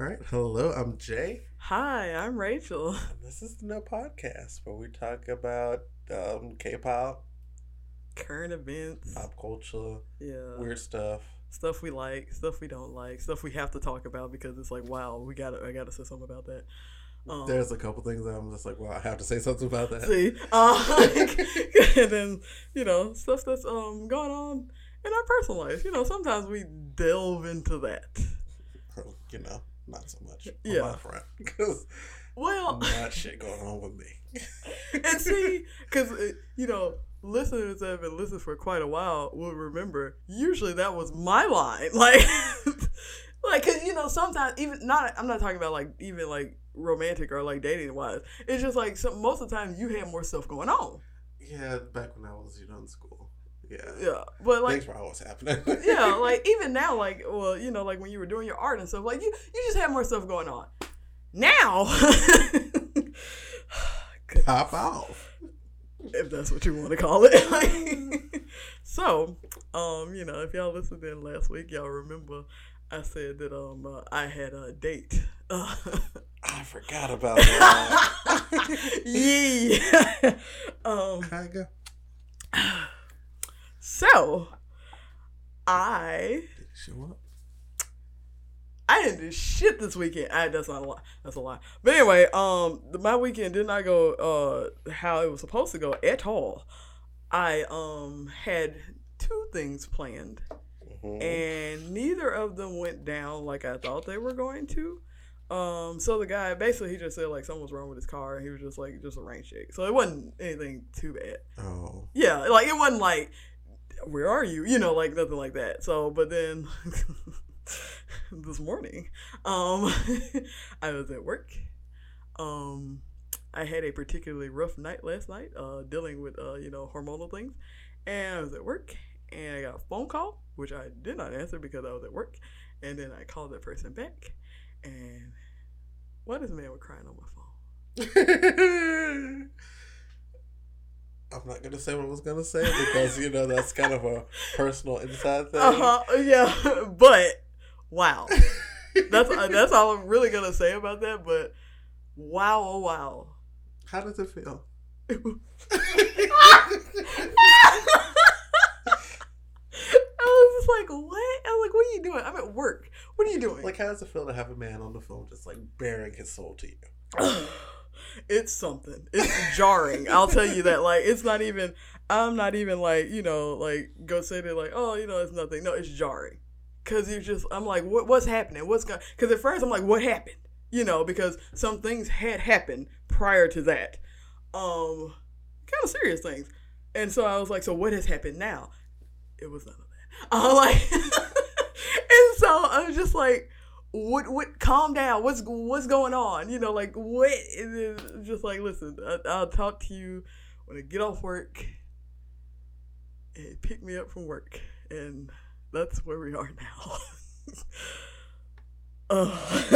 All right. Hello, I'm Jay. Hi, I'm Rachel. This is the No Podcast where we talk about um, K pop, Current events. pop culture, Yeah. weird stuff. Stuff we like, stuff we don't like, stuff we have to talk about because it's like, wow, we gotta I gotta say something about that. Um, There's a couple things that I'm just like, well, I have to say something about that. see. Uh, and then, you know, stuff that's um going on in our personal life. You know, sometimes we delve into that. You know, not so much on Yeah. my front because Well not shit going on with me. and see, because uh, you know, listeners that have been listening for quite a while will remember. Usually, that was my line, like, like, cause you know, sometimes even not. I'm not talking about like even like romantic or like dating wise. It's just like some, most of the time you had more stuff going on. Yeah, back when I was you know in school. Yeah, Yeah, but like. things were always happening. yeah, like even now, like well, you know, like when you were doing your art and stuff, like you, you just had more stuff going on. Now, pop off. if that's what you want to call it. so, um, you know, if y'all listened in last week, y'all remember I said that um uh, I had a date. Uh, I forgot about that. yeah. um. Kinda. So, I Show up. I didn't do shit this weekend. I, that's not a lie. That's a lie. But anyway, um, my weekend did not go uh how it was supposed to go at all. I um had two things planned, Mhm. and neither of them went down like I thought they were going to. Um, so the guy basically he just said like something was wrong with his car, and he was just like just a rain check. So it wasn't anything too bad. Oh. Yeah, like it wasn't like where are you? You know, like nothing like that. So, but then this morning, um, I was at work. Um, I had a particularly rough night last night, uh, dealing with uh, you know, hormonal things, and I was at work, and I got a phone call, which I did not answer because I was at work, and then I called that person back, and what this man was crying on my phone. I'm not gonna say what I was gonna say because you know that's kind of a personal inside thing. Uh huh. Yeah, but wow. That's uh, that's all I'm really gonna say about that. But wow, oh wow. How does it feel? I was just like, what? I was like, what are you doing? I'm at work. What are you doing? like, how does it feel to have a man on the phone just like baring his soul to you? it's something. It's jarring. I'll tell you that. Like, it's not even. I'm not even like you know like go say that like oh you know it's nothing. No, it's jarring. Cause you just I'm like what what's happening? What's going? Cause at first I'm like what happened? You know because some things had happened prior to that. Um, kind of serious things. And so I was like, so what has happened now? It was none of that. Uh, like, and so I was just like, what? What? Calm down. What's What's going on? You know, like what? And then just like, listen, I, I'll talk to you when I get off work. And pick me up from work, and that's where we are now. Uh,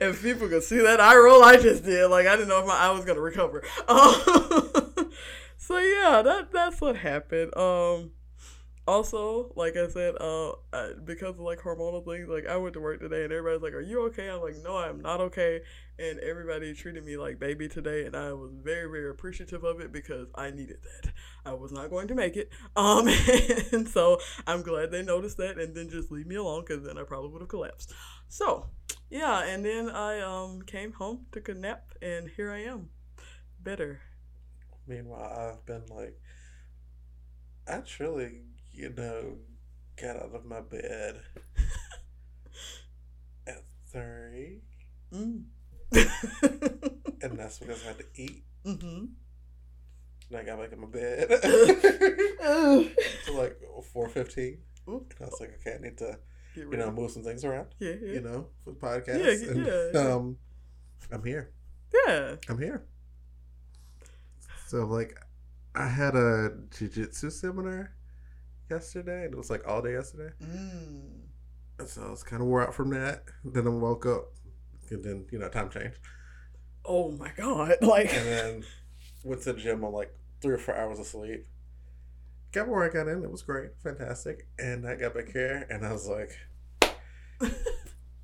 if people could see that eye roll I just did, like I didn't know if my eye was gonna recover. Um, so yeah, that that's what happened. Um, also, like I said, uh, because of like hormonal things, like I went to work today and everybody's like, "Are you okay?" I'm like, "No, I'm not okay." And everybody treated me like baby today, and I was very very appreciative of it because I needed that. I was not going to make it, um, and so I'm glad they noticed that and then just leave me alone because then I probably would have collapsed. So yeah, and then I um came home, took a nap, and here I am, better. Meanwhile, I've been like, truly, you know, got out of my bed at three, Mm. and that's because I had to eat. mm-hmm. And I got back in my bed to like four fifteen. And I was like, okay, I need to, you know, move some things around. yeah, yeah, You know, for the podcast. Yeah, and, yeah. Um, I'm here. yeah. I'm here. So like, I had a jujitsu seminar yesterday, and it was like all day yesterday. Mm. And so I was kind of wore out from that. Then I woke up, and then you know time changed, Oh my god! Like, and then went to the gym on like three or four hours of sleep. Got my workout in. It was great, fantastic. And I got back here, and I was like,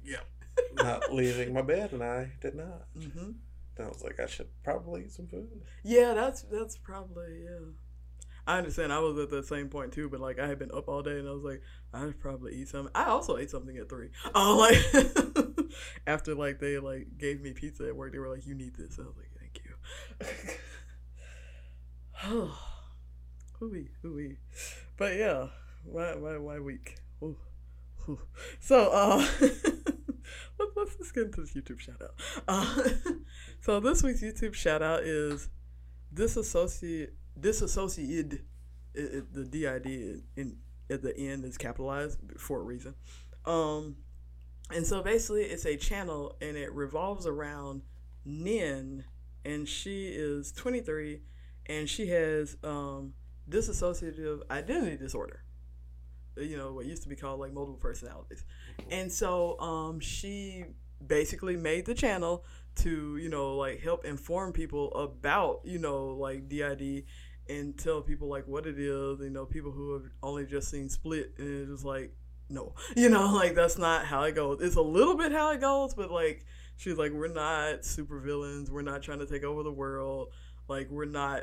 "Yep, not leaving my bed, and I did not. hmm Then I was like, I should probably eat some food. Yeah, that's that's probably yeah. I understand. I was at the same point too, but like I had been up all day, and I was like, I should probably eat something. I also ate something at three. Oh, like after like they like gave me pizza at work, they were like, "You need this." I was like, "Thank you." Oh, hooey, hooey. But yeah, why why why week? So uh, let's let's just get into this YouTube shout out. Uh, so this week's YouTube shout out is disassociate disassociated. It, it, the DID in, at the end is capitalized for a reason. Um, and so basically, it's a channel and it revolves around Nin, and she is 23, and she has um, dissociative identity disorder. You know what used to be called like multiple personalities, and so um, she basically made the channel to you know like help inform people about you know like DID and tell people like what it is. You know, people who have only just seen Split and it's just like no, you know, like that's not how it goes. It's a little bit how it goes, but like she's like we're not super villains. We're not trying to take over the world. Like we're not,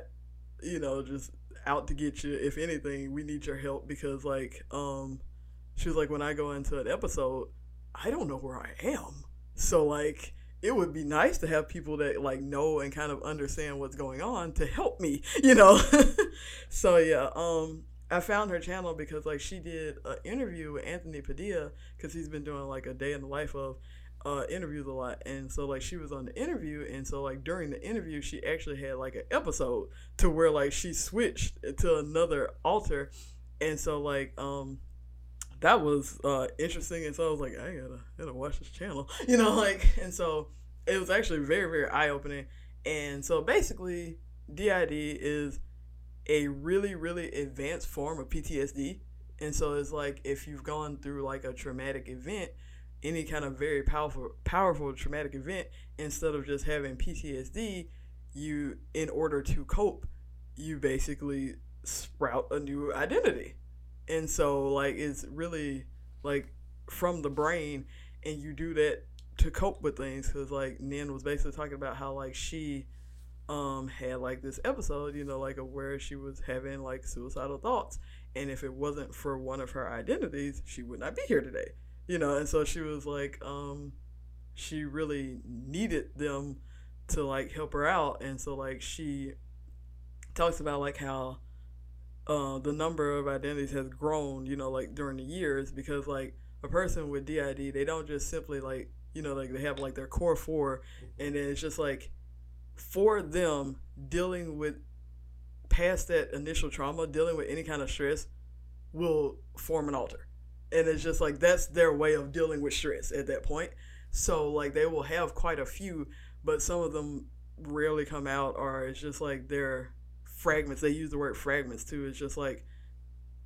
you know, just out to get you. If anything, we need your help because like um, she was like when I go into an episode, I don't know where I am. So like it would be nice to have people that like know and kind of understand what's going on to help me, you know. so yeah, um I found her channel because like she did an interview with Anthony Padilla because he's been doing like a day in the life of uh, interviews a lot, and so like she was on the interview, and so like during the interview she actually had like an episode to where like she switched to another alter, and so like um that was uh interesting, and so I was like I gotta gotta watch this channel, you know like, and so it was actually very very eye opening, and so basically DID is a really really advanced form of PTSD and so it's like if you've gone through like a traumatic event any kind of very powerful powerful traumatic event instead of just having PTSD you in order to cope you basically sprout a new identity and so like it's really like from the brain and you do that to cope with things because like Nin was basically talking about how like she um had like this episode, you know, like of where she was having like suicidal thoughts. And if it wasn't for one of her identities, she would not be here today. You know, and so she was like, um, she really needed them to like help her out. And so like she talks about like how uh the number of identities has grown, you know, like during the years because like a person with DID, they don't just simply like, you know, like they have like their core four and then it's just like for them dealing with past that initial trauma, dealing with any kind of stress will form an alter. And it's just like that's their way of dealing with stress at that point. So like they will have quite a few, but some of them rarely come out or it's just like they're fragments. They use the word fragments too. It's just like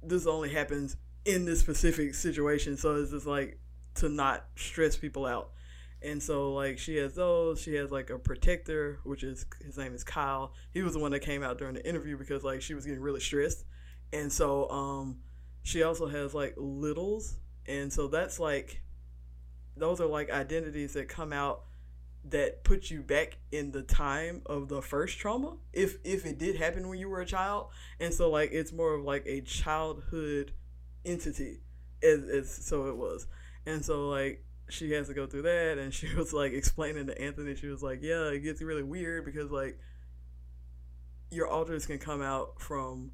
this only happens in this specific situation. So it's just like to not stress people out and so like she has those she has like a protector which is his name is kyle he was the one that came out during the interview because like she was getting really stressed and so um she also has like littles and so that's like those are like identities that come out that put you back in the time of the first trauma if if it did happen when you were a child. And so like it's more of like a childhood entity as, as so it was. And so like she has to go through that and she was like explaining to Anthony she was like yeah it gets really weird because like your alters can come out from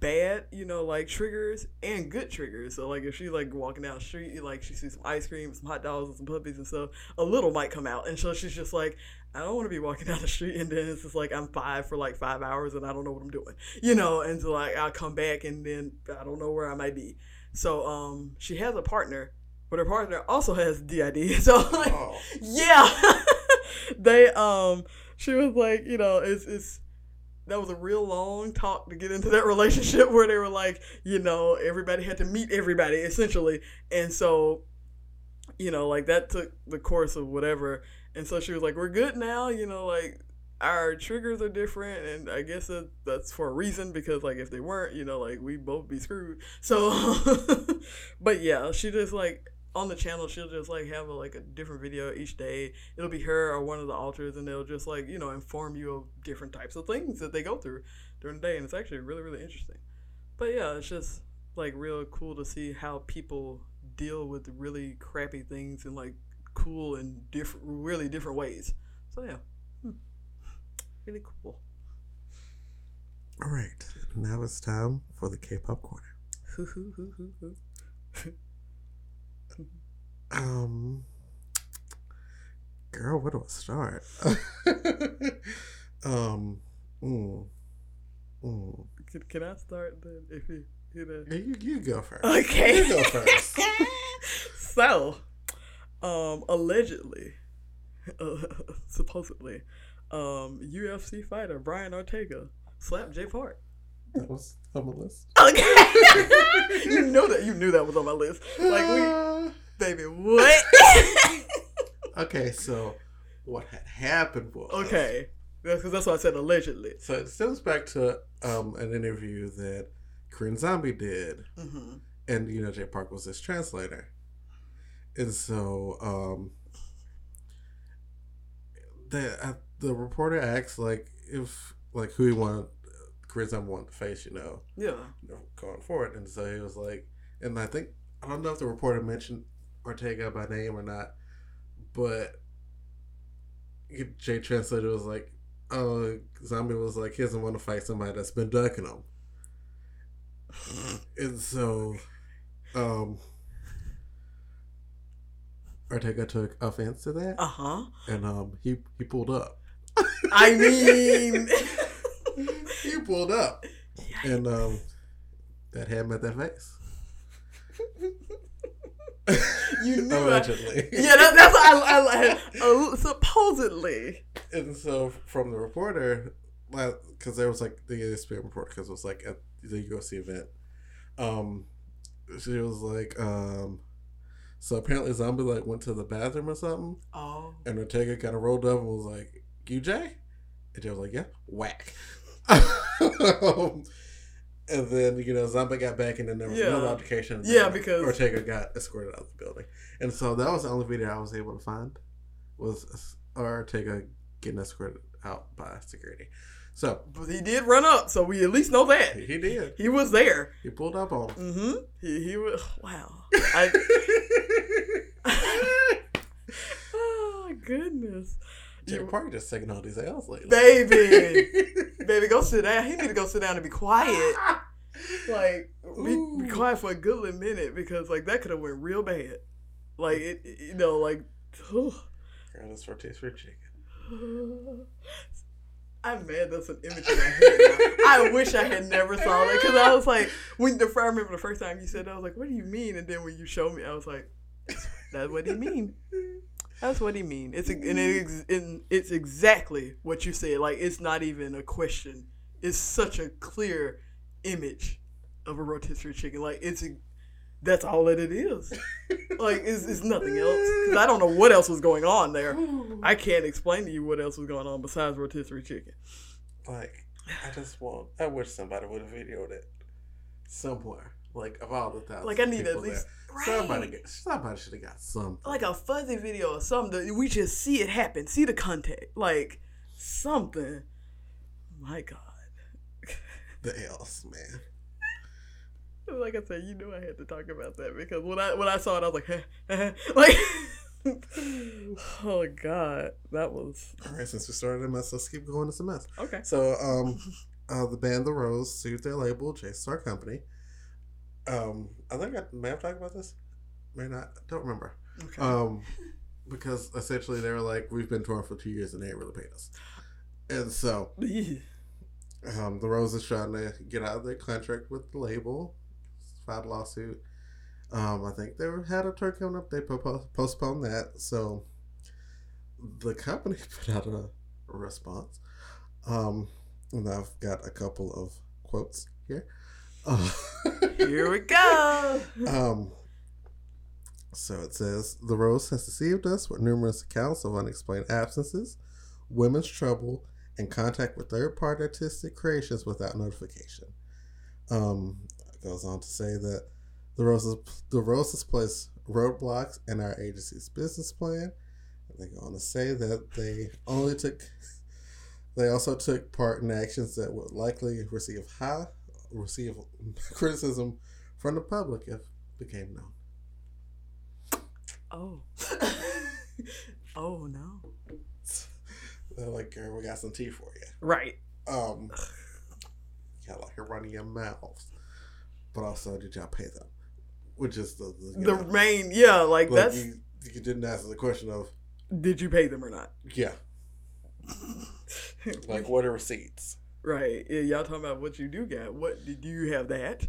bad you know like triggers and good triggers. So like if she like walking down the street like she sees some ice cream some hot dogs and some puppies and stuff a little might come out. And so she's just like I don't want to be walking down the street and then it's just like I'm five for like five hours and I don't know what I'm doing you know? And so like I'll come back and then I don't know where I might be. So um she has a partner but her partner also has DID. So like, oh. yeah, they um, she was like, you know, it's it's that was a real long talk to get into that relationship where they were like, you know, everybody had to meet everybody essentially, and so, you know, like that took the course of whatever, and so she was like, we're good now, you know, like our triggers are different. And i guess that, that's for a reason because like if they weren't you know like we'd both be screwed. So but yeah she just like on the channel she'll just like have a, like a different video each day. It'll be her or one of the alters, and they'll just like you know inform you of different types of things that they go through during the day, and it's actually really really interesting. But yeah, it's just like real cool to see how people deal with really crappy things in like cool and different, really different ways. So yeah, hmm. really cool. All right, now it's time for the K-pop corner. um, girl, where do I start? um, mm, mm. Can, can I start then? If you, you know, you, you go first. Okay, you go first. so, um, allegedly, uh, supposedly, um, UFC fighter Brian Ortega slapped Jay Park. That was on my list. Okay. you know that you knew that was on my list. Like we baby, what? okay, so what had happened was Okay. Because that's why I said allegedly. So it stems back to um, an interview that Korean Zombie did. Mm-hmm. And, you know, Jay Park was his translator. And so um, the, uh, the reporter asked, like, if, like, who he wanted Korean Zombie want to face, you know. Yeah. You know, going forward. And so he was like, and I think, I don't know if the reporter mentioned Ortega by name or not, but Jay Translator was like, oh, Zombie was like, he doesn't want to fight somebody that's been ducking him. and so, um, Ortega took offense to that. Uh huh. And um, he he pulled up. I mean. he pulled up, and um, that had met that face. you knew allegedly. I, yeah, that, that's what I, I, uh, supposedly. And so from the reporter, because there was like the ESPN report because it was like at the UFC event. Um, she was like, um, so apparently Zombie like went to the bathroom or something. Oh. And Ortega kind of rolled up and was like, "You Jay?" And Jay was like, "Yeah." Whack. um, and then you know Zombie got back, and then there was yeah. another altercation. Yeah, because Ortega got escorted out of the building, and so that was the only video I was able to find was Ortega getting escorted out by security. So, but he did run up, so we at least know that he did. He was there. He pulled up on. Him. Mm-hmm. He he was wow. I, oh goodness. Jay Park just taking all these L's lately. Baby, baby, go sit down. He need to go sit down and be quiet. Like be, be quiet for a good minute because like that could have went real bad. Like it, you know, like. Girl, this rotisserie chicken. I'm mad that's an image in my head. I wish I had never saw that because I was like, when the I remember the first time you said that, I was like, what do you mean? And then when you showed me, I was like, that's what he mean. That's what he mean. It's and it's it's exactly what you said. Like it's not even a question. It's such a clear image of a rotisserie chicken. Like it's a, that's all that it is. like it's, it's nothing else. Cause I don't know what else was going on there. I can't explain to you what else was going on besides rotisserie chicken. Like I just want. I wish somebody would have videoed it somewhere. Like of all the thousands. Like I need at least right. somebody. Get, somebody should have got something. Like a fuzzy video or something. we just see it happen. See the contact. Like something. My God. the else, man. Like I said, you knew I had to talk about that because when I when I saw it, I was like, like. oh God, that was. All right, since we started a mess, let's keep going. It's a mess. Okay. So, um, uh, the band The Rose sued their label, J Star Company, um, I think I may have talked about this, may not. Don't remember. Okay. Um, because essentially they were like, we've been touring for two years and they ain't really paid us, and so, um, the Rose is trying to get out of their contract with the label, filed a lawsuit. Um, I think they had a tour coming up. They postponed that, so the company put out a response. Um, and I've got a couple of quotes here. Here we go. Um, so it says the Rose has deceived us with numerous accounts of unexplained absences, women's trouble, and contact with third-party artistic creations without notification. Um, goes on to say that the Roses the Roses placed roadblocks in our agency's business plan. They go on to say that they only took, they also took part in actions that would likely receive high, receive criticism from the public if became known. Oh. oh no. They're like, girl, we got some tea for you. Right. Um, y'all like you're running your mouths, but also did y'all pay them? Which is the the, The know, main, yeah, like, like that's. you, you didn't answer the question of Did you pay them or not? yeah, like what are receipts? Right. Yeah, y'all talking about what you do got. What did you have that?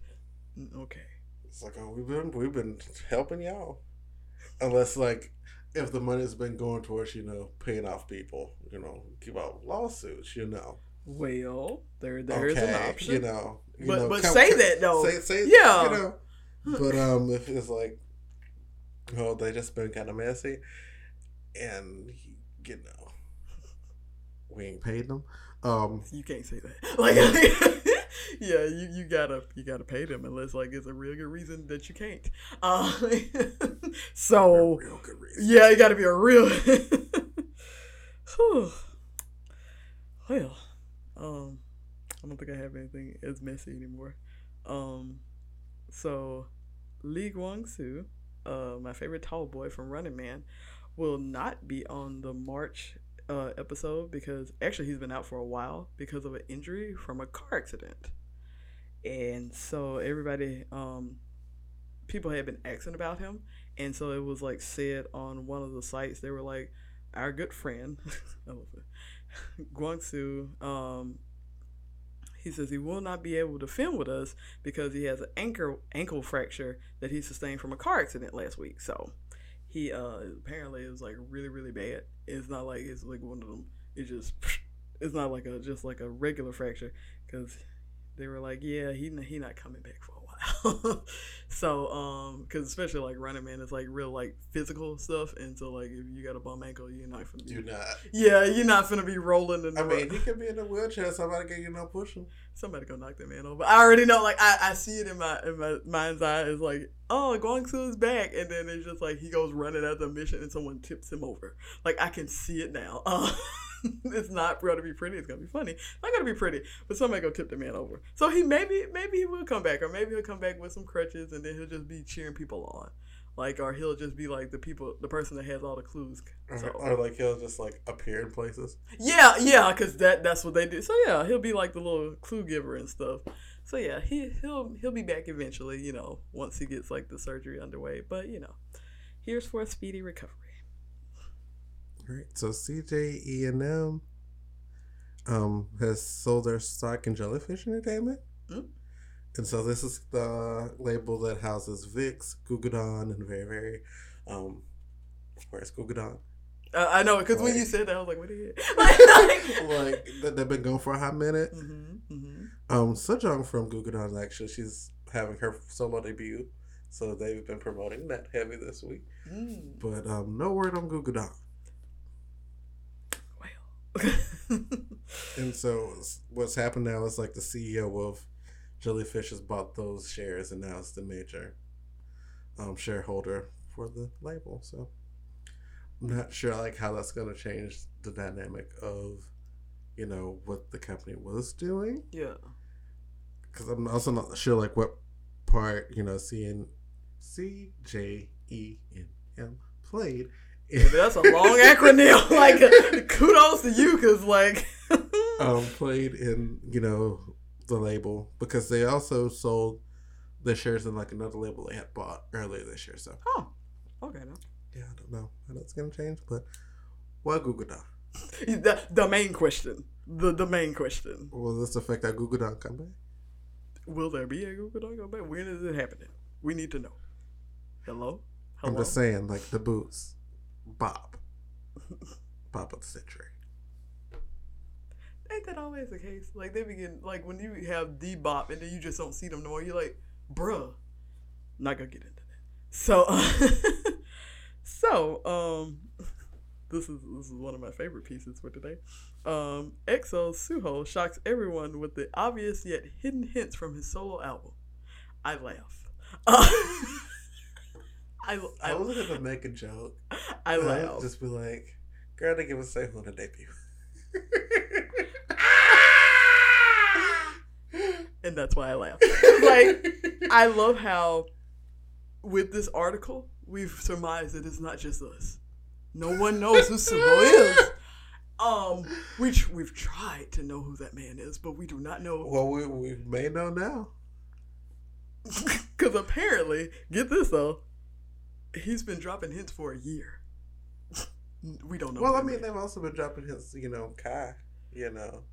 Okay. It's like oh we've been we've been helping y'all, unless like if the money's been going towards you know paying off people, you know, keep out lawsuits, you know. Well, there there's okay, an option. you know, you But- know, but come- say come- that, though. Say, say, Yeah. you know. But um, if it's like, oh, they just been kind of messy, and you know, we ain't paid them. Um, You can't say that. Like, yeah, you, you gotta you gotta pay them unless like it's a real good reason that you can't. Uh, so real good reason. yeah, it gotta be a real. Well, um, I don't think I have anything as messy anymore. Um, so Lee Kwang-soo, uh, my favorite tall boy from Running Man, will not be on the March uh, episode because actually he's been out for a while because of an injury from a car accident. And so everybody, um, people had been asking about him, and so it was like said on one of the sites. They were like, "Our good friend, Kwang-soo, um, he says he will not be able to film with us because he has an ankle ankle fracture that he sustained from a car accident last week. So he uh apparently is like really really bad. It's not like it's like one of them. It's just it's not like a just like a regular fracture because they were like yeah he he not coming back for while. so um because especially like running man is like real like physical stuff and so like if you got a bum ankle you're not gonna be You not. yeah you're not gonna be rolling in the I mean, he could be in a wheelchair. Somebody can you know push him. somebody go knock that man over. I already know, like I, I see it in my in my mind's eye. It's like, oh, Kwang-soo is back, and then it's just like he goes running at the mission, and someone tips him over. Like I can see it now. Uh, it's not gonna be pretty. It's gonna be funny. It's not gonna be pretty, but somebody go tip the man over. So he maybe maybe he will come back, or maybe he'll come back with some crutches, and then he'll just be cheering people on. Like, or he'll just be like the people, the person that has all the clues. Uh-huh. So, Or, or like he'll just like appear in places. yeah, yeah, because that that's what they do. So yeah, he'll be like the little clue giver and stuff. So yeah, he he'll he'll be back eventually. You know, once he gets like the surgery underway. But you know, here's for a speedy recovery. Right. So CJ E and M um has sold their stock in Jellyfish Entertainment. Mm. And so this is the label that houses VIXX, Gugudan, and very very um where's Gugudan? Uh, I know because when you said that, I was like, what is it? like they- they've been going for a hot minute. mm-hmm, mm-hmm. Um Sejeong from Gugudan actually she's having her solo debut. So they've been promoting that heavy this week. Mm, But um no word on Gugudan. And so what's happened now is like the CEO of Jellyfish has bought those shares and now it's the major um, shareholder for the label. So I'm not sure like how that's going to change the dynamic of you know what the company was doing yeah. because I'm also not sure like what part you know CN C J E N M played. Yeah, that's a long acronym. Like, kudos to you, cause like, um, played in you know the label because they also sold the shares in like another label they had bought earlier this year. So oh, okay, no. yeah, I don't know how that's gonna change, but why Google The, the main question, the the main question. Will this affect our Google come back? Will there be a Google Doc go? When is it happening? We need to know. Hello? Hello? I'm just saying, like the boots, Bob, Bob of the century. Ain't that always the case? Like they begin like when you have D bop and then you just don't see them no more, you're like, bruh. Not gonna get into that. So So, um this is this is one of my favorite pieces for today. Um EXO Suho shocks everyone with the obvious yet hidden hints from his solo album. I laugh. Uh, I, I was gonna make a joke. I would just be like, "Girl, they give us say on a debut." and that's why I laugh. Like, I love how with this article we've surmised that it's not just us. No one knows who Suho is. Um, we we've tried to know who that man is, but we do not know well, we we may know now. because apparently, get this though, he's been dropping hints for a year. We don't know. Well, I mean, they've also been dropping hints, you know, Kai. You know,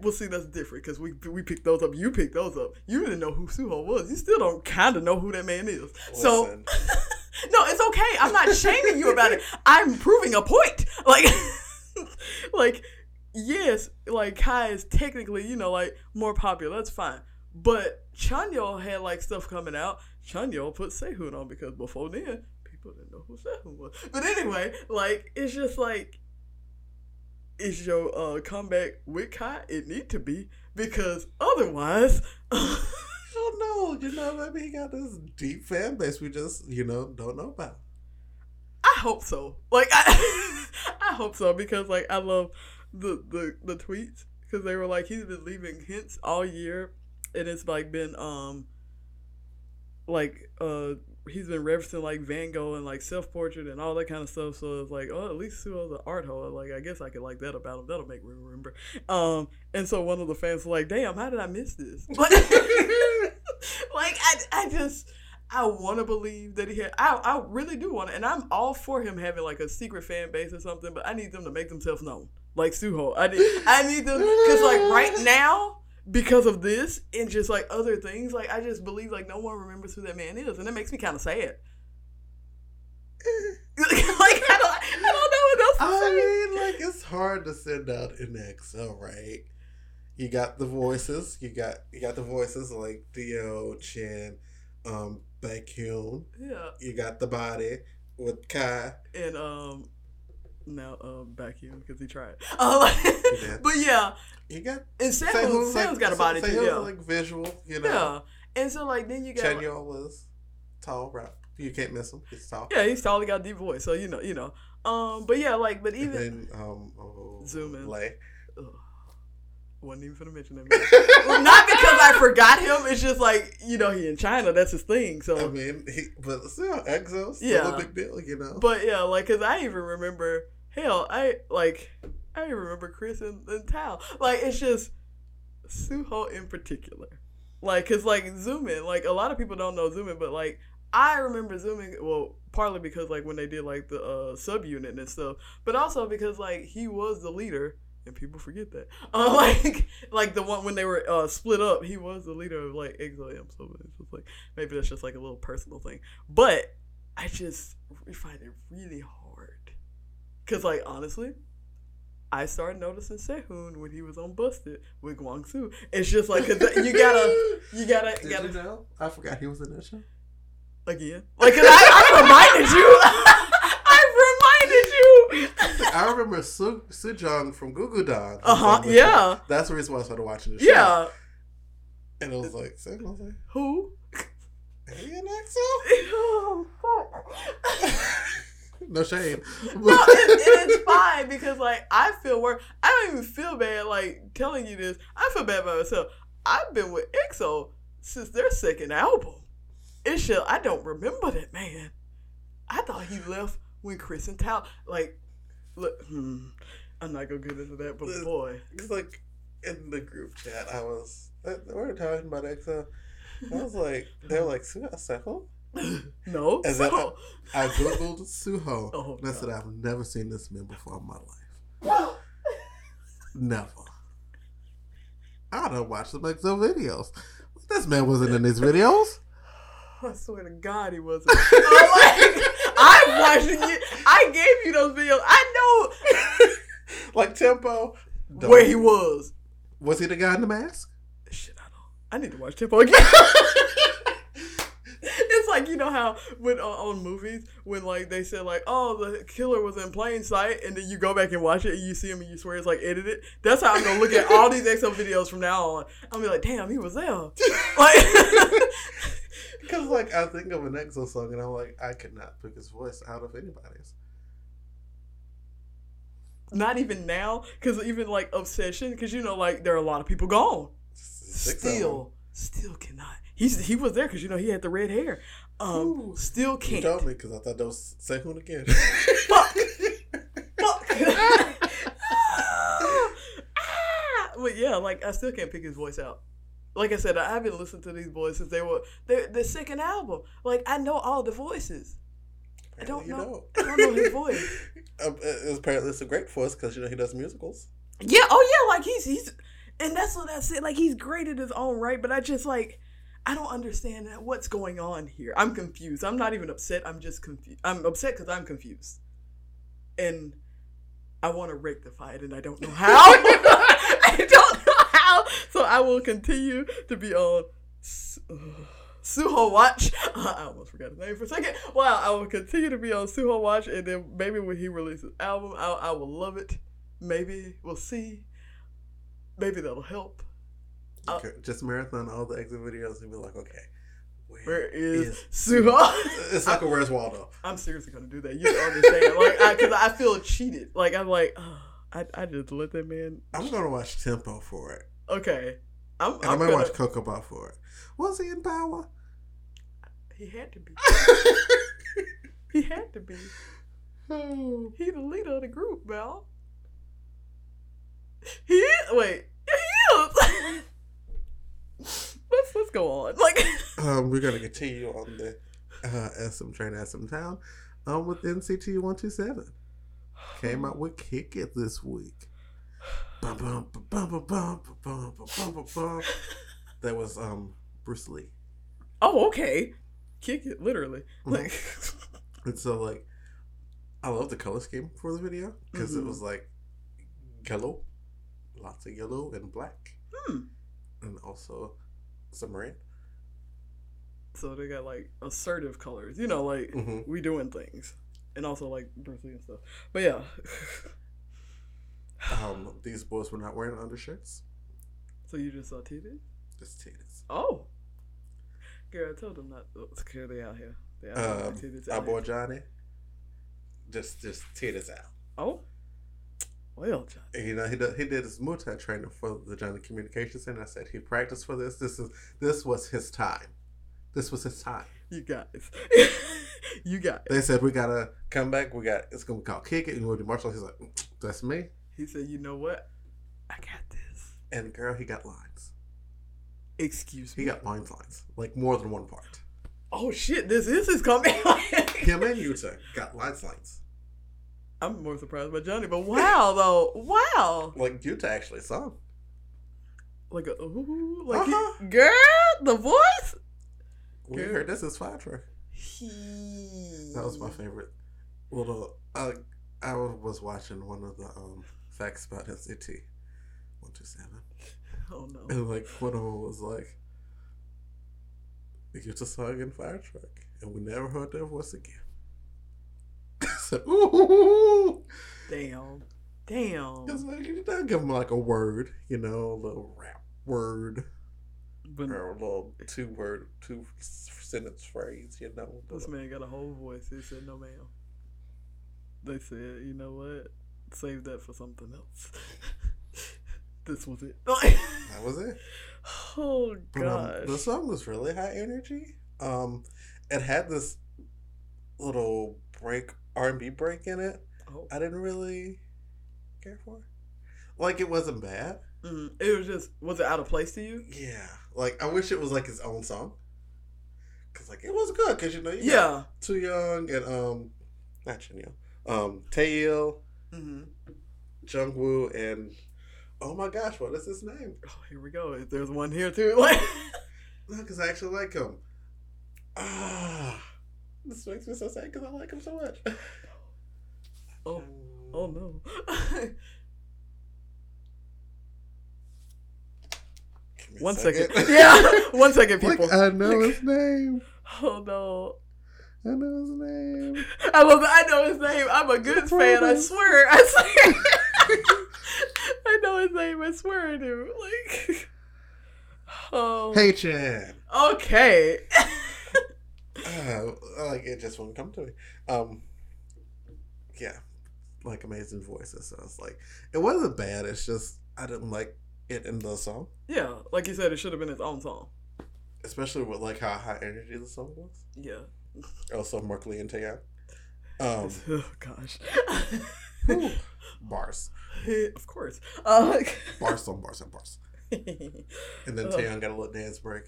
Well, see, that's different because we we picked those up. You picked those up. You didn't know who Suho was. You still don't kind of know who that man is. So no, it's okay. I'm not shaming you about it. I'm proving a point. Like, like yes, like Kai is technically you know like more popular. That's fine. But Chanyeol had like stuff coming out. Chanyeol put Sehun on because before then people didn't know who Sehun was. But anyway, like it's just like is your uh, comeback with Kai? It need to be because otherwise. I don't know. You know, maybe he got this deep fan base we just, you know, don't know about. I hope so. Like I, I hope so because like I love the the the tweets because they were like he's been leaving hints all year, and it's like been um like uh he's been referencing like Van Gogh and like self portrait and all that kind of stuff. So it's like oh at least Suho's an art hoe. Like I guess I could like that about him. That'll make me remember. Um and so one of the fans was like damn how did I miss this? Like, like I I just. I want to believe that he had. I, I really do want to, and I'm all for him having like a secret fan base or something. But I need them to make themselves known, like Suho. I need, I need them because like right now, because of this and just like other things, like I just believe like no one remembers who that man is, and it makes me kind of sad. like I don't, I don't know what else to I say. mean, like, it's hard to send out an Excel, right? You got the voices. You got you got the voices like Dio, Chen, um, Baekhyun. Yeah, You got the body with Kai. and um, now um, back here because he tried. Uh, like, but yeah, he got and Sam, Sehun's Sam's got a body too. Sehun's Yeah, like visual, you know. yeah, and so like then you got. Chanyeol is tall, right? You can't miss him. He's tall. Yeah, he's tall. He got a deep voice, so you know, you know. Um, but yeah, like, but And even then um, oh, Xiumin. Lay. wasn't even gonna mention that. Well, not because I forgot him. It's just like you know he in China. That's his thing. So, I mean, he, but still, EXO, still Yeah. a big deal, you know. but yeah, like, cause I even remember. Hell, I like. I remember Kris and, and Tao. Like, it's just Suho in particular. Like, cause like Xiumin, like a lot of people don't know Xiumin, but like I remember Xiumin. Well, partly because like when they did like the uh, subunit and stuff, but also because like he was the leader. And people forget that. Uh, like, like the one when they were uh, split up, he was the leader of like EXO-M. So it's just like maybe that's just like a little personal thing. But I just find it really hard, cause like honestly, I started noticing Sehun when he was on Busted with Kwang-soo. It's just like 'cause you gotta, you gotta, Did gotta you know? I forgot he was in that show. again. Like, 'cause I, I reminded you. I reminded you. I remember Su Sejeong from Gugudan. Uh huh. Yeah. That's the reason why I started watching the show. Yeah. And it was like, Sam, I was like, Who? Oh, fuck. no shame. no, and, and it's fine because like I feel worse. I don't even feel bad like telling you this. I feel bad by myself. I've been with EXO since their second album. It's just I don't remember that man. I thought he left when Kris and Tao like look. Hmm, I'm not gonna get into that, but boy, It's like in the group chat, I was, we were talking about EXO. I was like, they were like, Suho Seho? no. So- I googled Suho, Oh, and I said, I've never seen this man before in my life. Never. I don't watch some EXO videos. This man wasn't in these videos. I swear to God, he wasn't. I'm like, I'm watching it. I gave you those videos. I know. like Tempo. don't- where he was. Was he the guy in the mask? Shit, I don't. I need to watch Tempo again. You know how when uh, on movies when like they said like oh the killer was in plain sight and then you go back and watch it and you see him and you swear it's like edited. That's how I'm gonna look at all these EXO videos from now on. I'm gonna be like, damn, he was there. Like, Because like I think of an EXO song and I'm like, I could not pick his voice out of anybody's. Not even now, because even like Obsession, because you know, like there are a lot of people gone. Still, still cannot. He's he was there because you know he had the red hair. Um, Ooh. still can't. You told me because I thought that was Sehun again. Fuck. Fuck. Ah! but yeah, like I still can't pick his voice out. Like I said, I haven't listened to these boys since they were their the second album. Like I know all the voices. I don't You know. I don't know his voice. Um, it's apparently it's a great voice because you know he does musicals. Yeah, oh yeah, like he's he's and that's what I said. Like he's great in his own right, but I just like I don't understand that- what's going on here. I'm confused. I'm not even upset. I'm just confused. I'm upset because I'm confused, and I want to rectify it, and I don't know how. I don't know how. So I will continue to be on. Uh, Suho Watch. Uh, I almost forgot his name for a second. Wow, I will continue to be on Suho Watch, and then maybe when he releases album, I, I will love it. Maybe we'll see. Maybe that'll help. Uh, Okay, Just marathon all the EXO videos and be like, okay, Where is Suho? It's like a Where's Waldo? I'm seriously gonna do that. You don't understand, like, because I, feel cheated. Like I'm like, oh, I, I just let that man. I'm gonna watch Tempo for it, Okay, I'm. and I'm I might gonna, watch Ko Ko Bop for it. Was he in Power? He had to be. He had to be. oh. He the leader of the group, Val. He is. Wait, he is. Let's go on. Like, um, we're gonna continue on the uh, SM train, SM town, um, with NCT one two seven. Came out with Kick It this week. That was um Bruce Lee. Oh, okay. Kick it literally. Like, and so like, I love the color scheme for the video because mm-hmm. it was like yellow, lots of yellow and black, hmm. and also some red. So they got like assertive colors, you know, like Mhm. we doing things, and also like Bruce Lee and stuff. But yeah, Um, these boys were not wearing undershirts, so you just saw TV? just titties. Oh, girl, I told them not to care. They out here. They out here Um, with titties our boy. Johnny, just just titties out. Oh, well, John. And, you know, he did, he did his Muay Thai training for the Johnny Communication Center. I said he practiced for this. This is this was his time. This was his time. You guys, you guys. They said we gotta come back. We got it's gonna be called Kick It. And we'll do martial. He's like, "Mm, that's me. He said, "You know what? I got this." And girl, he got lines. Excuse me. He got lines, lines, like more than one part. oh shit! This is his coming. Him and Yuta got lines, lines. I'm more surprised by Johnny, but wow, though, wow. Like Yuta actually sung. Like a ooh, like Uh-huh. girl, the voice. We Good. heard this is fire track. He. That was my favorite. Little, uh, I was watching one of the um, facts about NCT one two seven. Oh no. And like one of them was like, "They get a song in fire truck, and we never heard their voice again." Said, "Ooh!" Damn. Damn. It's like you don't give them like a word, you know, a little rap word But or a little two word, two sentence phrase, you know. this man got a whole voice. He said, "No, ma'am." They said, "You know what? Save that for something else." this was it. That was it. oh But um, the song was really high energy. Um, it had this little break R and B break in it. oh. I didn't really care for. Like it wasn't bad. Mm, it was just. Was it out of place to you? Yeah, like I wish it was like his own song. Cause like it was good. Cause you know you Yeah. Doyoung and um, not Chen um, Taeil, hmm Jungwoo, and oh my gosh, what is his name? Oh, here we go. There's one here too. Like. No, cause I actually like him. Ah, this makes me so sad because I like him so much. Oh. Oh no. Give me a one second. Yeah. One second, Like, people. I know his name. Oh no. I know his name. I love I know his name. I'm a good fan. I swear. I swear. I know his name. I swear I do. Like. Oh. Haechan. Okay. Uh, like it just wouldn't come to me. Um, yeah, like amazing voices. So it's like it wasn't bad. It's just I didn't like it in the song, Yeah, like you said, it should have been its own song. especially with like how high energy the song was. Yeah. Also, Mark Lee and Taeyong. Um, oh gosh. whew, bars, of course. Uh, bars on bars on bars. And then Oh. Taeyong got a little dance break.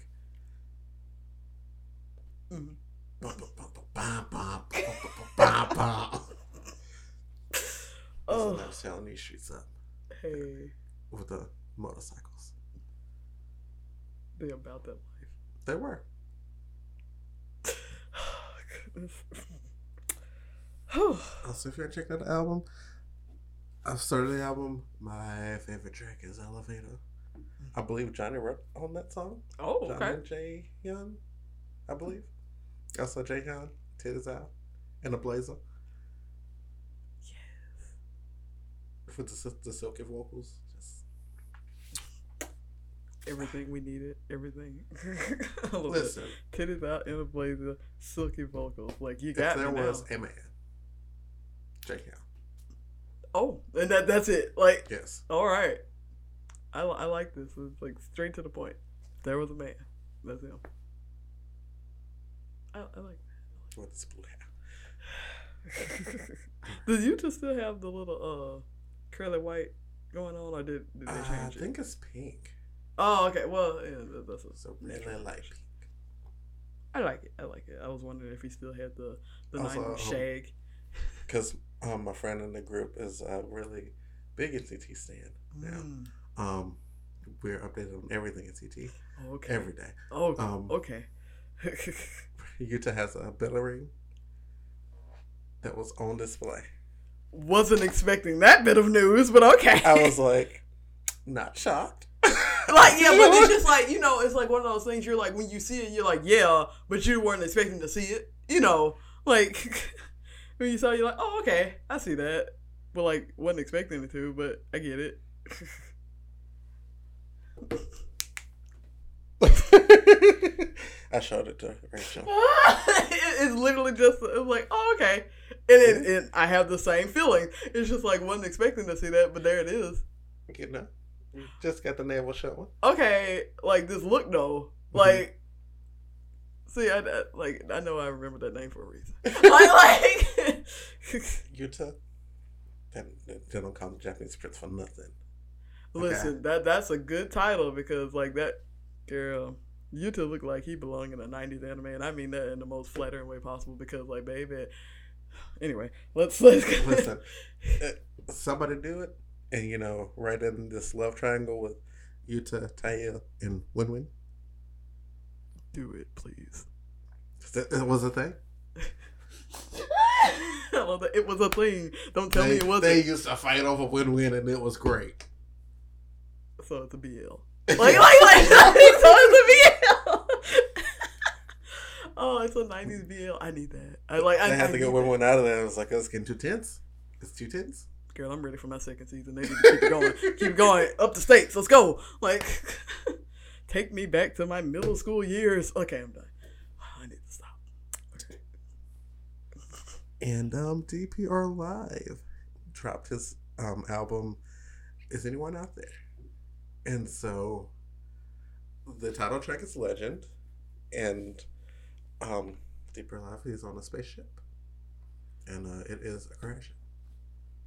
Mhm. Oh. Oh. That's selling these streets up hey, with the motorcycles. they about that life. They were. Goodness. Also, if you're checking out the album, I've started the album. My favorite track is Elevator. I believe Johnny wrote on that song. oh, Johnny okay. Jay Young, I believe. Also, Jaehyun, titties out, and a blazer. With the, the silky vocals. Just Everything we needed. Everything. I listen, Titties out in a blazer, silky vocals. Like you got. if there was now. a man, Jay Young. Oh, and that that's it. Like, Yes. all right. I, I like this. It's like straight to the point. There was a man. That's him. I, I like With this blue hair. that. Does you just still have the little uh curly white going on, or did, did they Uh, I change it? think it's pink. Oh, okay. Well, yeah, that- that's a, So really natural light pink. I like it. I like it. I was wondering if he still had the the Also, 90s um, shag. Because um, my friend in the group is uh, really big NCT stand now. Mm. Um, we're updated on everything NCT Oh, okay. every day. oh, um, okay. Yuta has a bell ring that was on display. Wasn't expecting that bit of news, but okay. I was like, not shocked. like, yeah, but it's just like you know, it's like one of those things. You're like, when you see it, you're like, yeah, but you weren't expecting to see it. You know, like when you saw, it, you're like, oh, okay, I see that, but like wasn't expecting it to, but I get it. I showed it to Rachel. it, it's literally just it's like, oh, okay, and, it, and I have the same feeling. It's just like wasn't expecting to see that, but there it is. You know, just got the navel showing. okay, like this look though, mm-hmm. like, see, I, I- like I know I remember that name for a reason. like, like Yuta. They, they don't call him Japanese Prince for nothing. listen, that that's a good title because like that girl, Yuta looked like he belonged in a '90s anime, and I mean that in the most flattering way possible because like baby. Anyway, let's let's Listen, uh, somebody do it, and you know, right in this love triangle with Yuta, Taya, and Win Win. do it, please. That, was a thing. I love that. It was a thing. Don't tell they, me it wasn't. They used to fight over Win Win, and it was great. So it's a BL. Like, like, like, so it's a BL. oh, it's a 90s BL. I need that. I like. I, they I had to get one more out of that. I was like, it's getting too tense. It's too tense. Girl, I'm ready for my second season. They need to keep it going. keep going up the states. Let's go. Like, take me back to my middle school years. Okay, I'm done. I need to stop. And um, DPR Live dropped his um, album, Is Anyone Out There? And so the title track is Legend. And um, DPR Live, he's on a spaceship. And uh, it is a crash.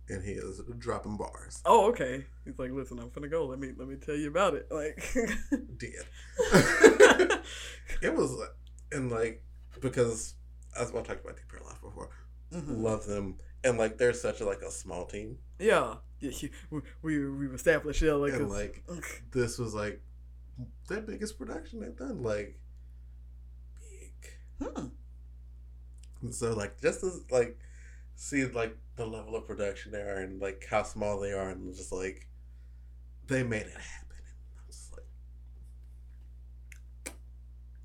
And he is dropping bars. Oh, okay. He's like, listen, I'm finna go. Let me let me tell you about it. Like, Did. it was, and like, because as I talked about DPR Live before, Mhm. love them. And like, they're such a, like a small team. yeah, yeah. We we we've established yeah, like, And, like, this was like their biggest production they've done. Like big. Hmm. And so like just to like see like the level of production they are and like how small they are and just like they made it happen. And I'm just like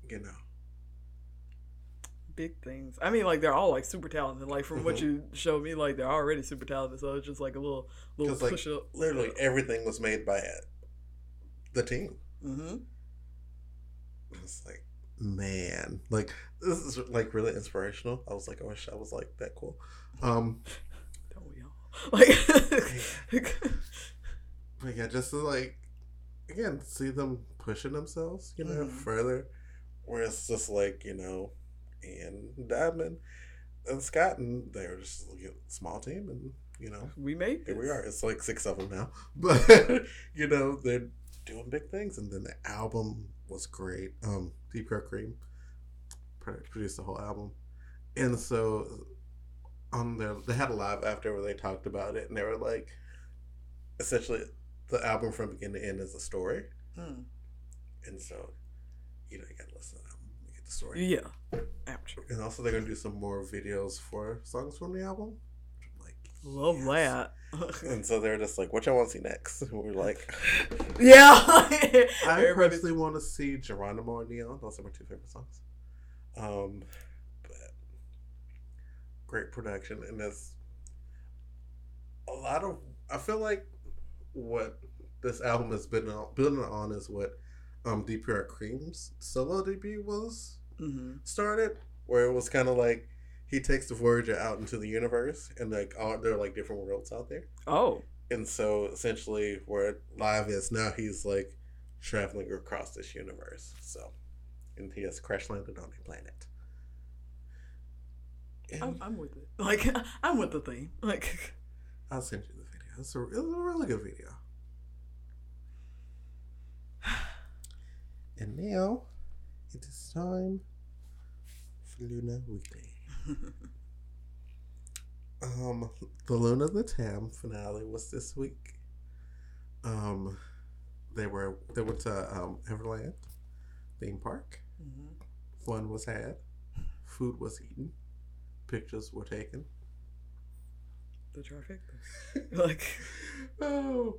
you know. Big things. I mean, like they're all like super talented. Like from what Mhm. you showed me, like they're already super talented. So it's just like a little little 'Cause, like, push up. Literally everything was made by it. the team. Mm-hmm. It's like man, like this is like really inspirational. I was like, I wish I was like that cool. Um, Don't we all? Like, but yeah, just to like again see them pushing themselves, you know, Mhm. further. Where it's just like you know, and Diamond and Scott, and they're just like a small team, and you know, we made here we are. It's like six of them now, but you know they're doing big things. And then the album was great. Um, DPR Cream produced the whole album, and so on their they had a live after where they talked about it, and they were like, essentially, the album from beginning to end is a story, Mm. and so you know you gotta listen story. Yeah. Ouch. And also they're gonna do some more videos for songs from the album. I'm like, Love yes. that. And so they're just like, "What y'all want to see next?" And we're like, yeah. "I Everybody- personally want to see Geronimo and Neon. Those are my two favorite songs." Um, but great production, and there's a lot of. I feel like what this album has been on, building on is what um DPR Cream's solo debut was Mhm. started, where it was kind of like he takes the Voyager out into the universe, and like all there are like different worlds out there. Oh. And so essentially, where live is now, he's like traveling across this universe. So, and he has crash landed on a planet. I'm, I'm with it. Like, I'm with the theme. Like, I'll send you the video. It's a, it's a really good video. And now it is time LOONA Weekly. um, the LOONA the Tam finale was this week. Um, they were they went to um, Everland theme park. Mhm. Fun was had, food was eaten, pictures were taken. the traffic, like, oh,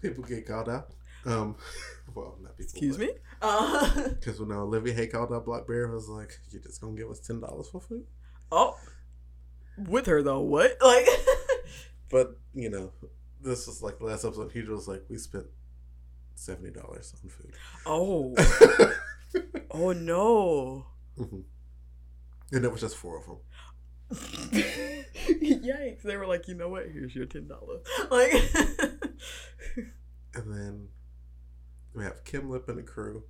people get caught out. Um, well, not people. excuse me? Uh, Because when Olivia Hye called out Blackberry, I was like, "You just gonna give us ten dollars for food?" oh. With her, though. What? Like, But you know, this was like the last episode. He was like, "We spent seventy dollars on food." oh. Oh, no. Mhm. And it was just four of them. Yikes. They were like, you know what? Here's your $10. Like, And then we have Kim Lip and the crew,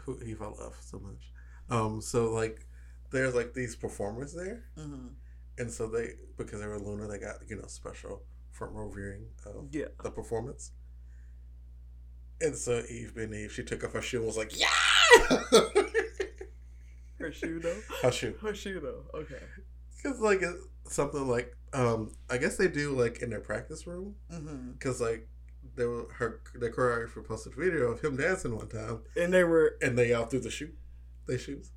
who Eva love so much. Um, so like, there's like these performers there, Mhm. and so they because they were LOONA, they got you know special front row viewing of yeah. the performance. And so Yves being Yves, she took off her shoe and was like, "Yeah!" Her shoe, though. her shoe, Her shoe, though. Okay. because like it's something like um, I guess they do like in their practice room, Mm-hmm. because like there were her the choreographer posted a video of him dancing one time, And they were, and they all threw the shoe, they shoes.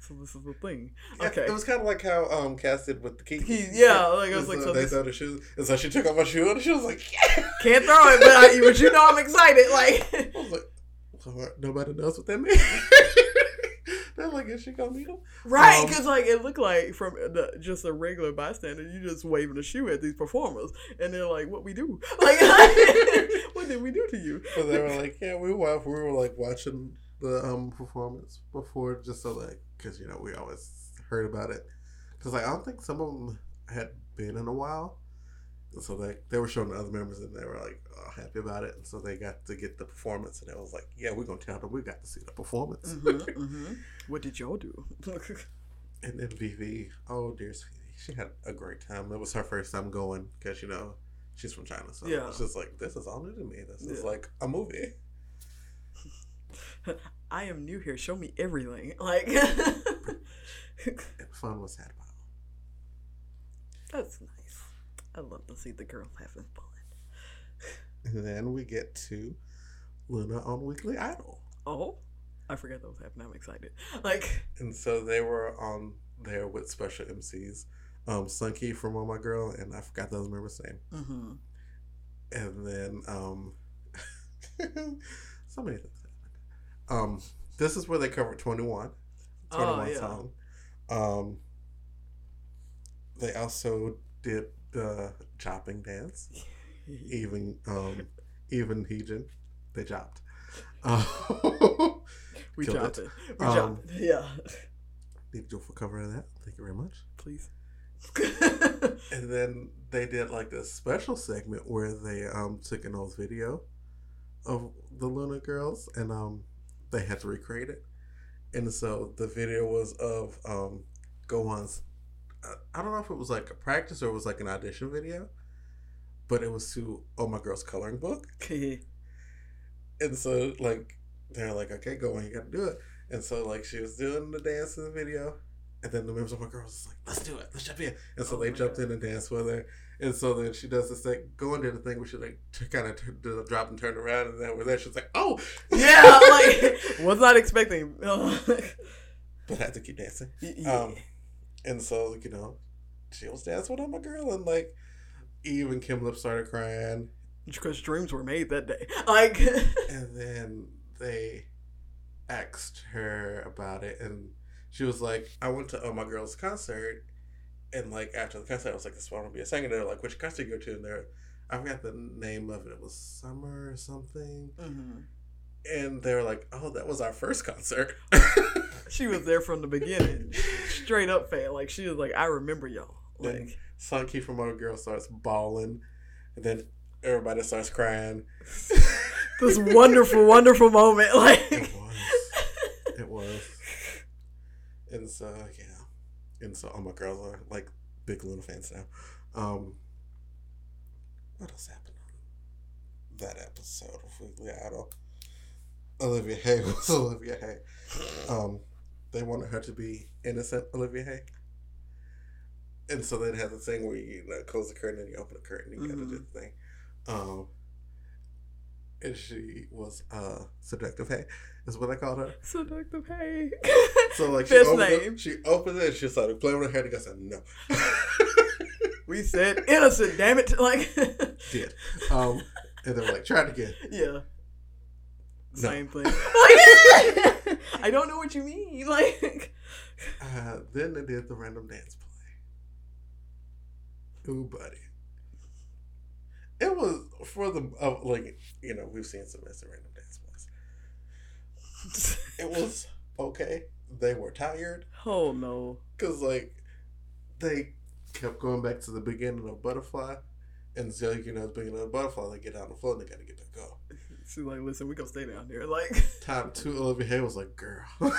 so this is the thing. Okay. it was kind of like how um Cass did with the keys. Yeah, like, I was like, so so they this- throw the shoes, and so she took off her shoe, and she was like, "Yeah!" Can't throw it, but, I, but you know I'm excited. Like, I was like, nobody knows what that means. They're like, is she gonna meet him? right? Um, Because, like, it looked like from the, just a regular bystander, you just waving a shoe at these performers. And they're like, what we do? Like, what did we do to you? So they were like, yeah, we were we were like watching the um performance before, just so like, cause you know we always heard about it, cause like I don't think some of them had been in a while, so they they were showing the other members and they were like oh, happy about it, and so they got to get the performance, and it was like, yeah, we're gonna tell them we got to see the performance, Mm-hmm, What did y'all do? and then Vivi, oh dear sweetie, she had a great time. It was her first time going, cause you know. She's from China, so Yeah. it's just like this is all new to me. This is like a movie. I am new here. Show me everything. Like, fun was had by all. that's nice. I love to see the girls having fun. And then we get to LOONA on Weekly Idol. Oh, I forgot that was happening. I'm excited. Like, And so they were on there with special MCs. Um, Seunghee from Oh My Girl, and I forgot those members' name. mm-hmm. And then um, so many things happened. Um, this is where they covered 21. 21 Oh, yeah. song. Um, they also did the chopping dance. Even um, even Heejin, they chopped. Um, We chopped it. it. We Um, chopped it. Yeah. Need you for a full cover of that. Thank you very much. Please. And then they did like this special segment where they um took an old video of the LOONA girls and um they had to recreate it. And so the video was of um Go Won's I- don't know if it was like a practice or it was like an audition video, but it was to Oh My Girl's coloring book. And so like they're like, okay, go on, you gotta do it. And so like she was doing the dance in the video, and then the members of my girls was like, let's do it, let's jump in. And so Oh they jumped God. in and danced with her. And so then she does this thing, go into the thing where she like t- kind of t- a drop and turn around, and then with that she's like, oh, yeah, like was not expecting. but I had to keep dancing. yeah. Um, and so you know, she was dancing with my girl, and like Yves and Kim Lip started crying, because dreams were made that day. Like, and then they asked her about it and she was like i went to oh my girl's concert and like after the concert i was like this one will be a singer. They're like which concert you go to? And they're i forgot the name of it. It was summer or something. Mhm. and they were like oh that was our first concert she was there from the beginning, straight up fan. Like she was like, I remember y'all. Like, Seunghee from my girl starts bawling and then everybody starts crying. This wonderful, wonderful moment. Like, it was. It was. And so yeah. And so all my girls are like big LOONA fans now. Um what else happened on that episode? Of Weekly Idol Olivia Hye was Olivia Hye. Um they wanted her to be innocent Olivia Hye and so they'd have the thing where you, you know, close the curtain and you open the curtain and you gotta do Mhm. the thing um and she was uh seductive hay is what I called her seductive. Hey. so like she Best opened, name. it, she opened it and she started playing with her hair and I said no. we said innocent. Damn it. Like, Did. Um and they were like, try it again. yeah. No. Same thing. I don't know what you mean. Like, Uh, then they did the random dance play. Ooh, buddy. It was for the uh, like you know we've seen some Mr. random dance plays. It was okay. They were tired oh no. because like they kept going back to the beginning of Butterfly, and so you know the beginning of Butterfly they get on the floor and they gotta get back up. She's like, listen, we gonna stay down there. Like, Time two, Olivia Hye was like, girl.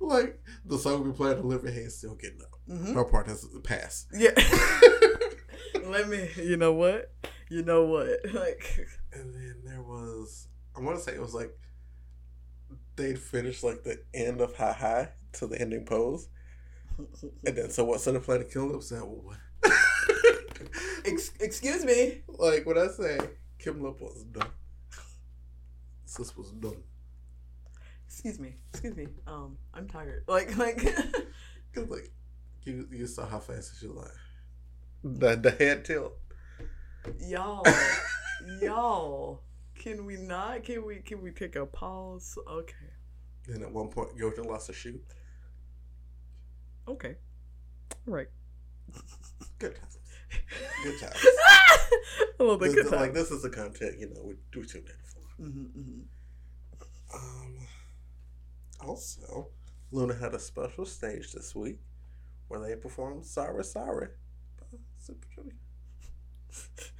like, the song we played, Olivia Hye is still getting up. mhm. Her part has passed. yeah. Let me. You know what? You know what? Like, and then there was, I want to say it was like, they'd finished like the end of Hi High to the ending pose. And then, so what Center played to Kim Lip said, well, what? Ex- excuse me. like, what I say Kim Lip was done, sis was done. Excuse me. Excuse me. Um, I'm tired. Like, like. Because, like, you, you saw how fast she was like, the, the head tilt. y'all, y'all. Can we not? Can we? Can we take a pause? Okay. And at one point, Yoja lost a shoe. Okay. All right. Good times. Good times. I love the This- good like this is the content you know we do tune in. Mm-hmm, mm-hmm. Um, also, LOONA had a special stage this week where they performed "Sorry, Sorry" by Super Junior.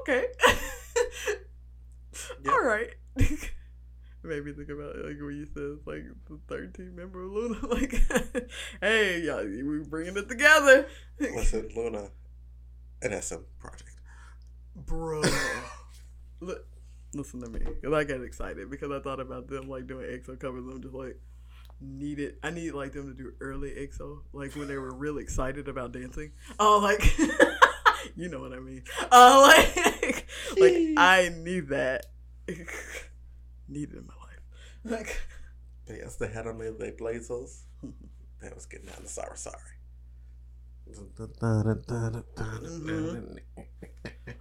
Okay. All right. Made me think about it, like when you said like the thirteen member of LOONA. Like, hey, y'all, we bringing it together, Listen, LOONA, an SM project. bro. Look, listen to me, cause I got excited because I thought about them like doing EXO covers. I'm just like, need it. I need like them to do early EXO, like when they were really excited about dancing. Oh, like, you know what I mean. Uh, like, like I need that. need it in my life. Like, But yes, they had on their, blazers. They was getting down to "Sorry, Sorry."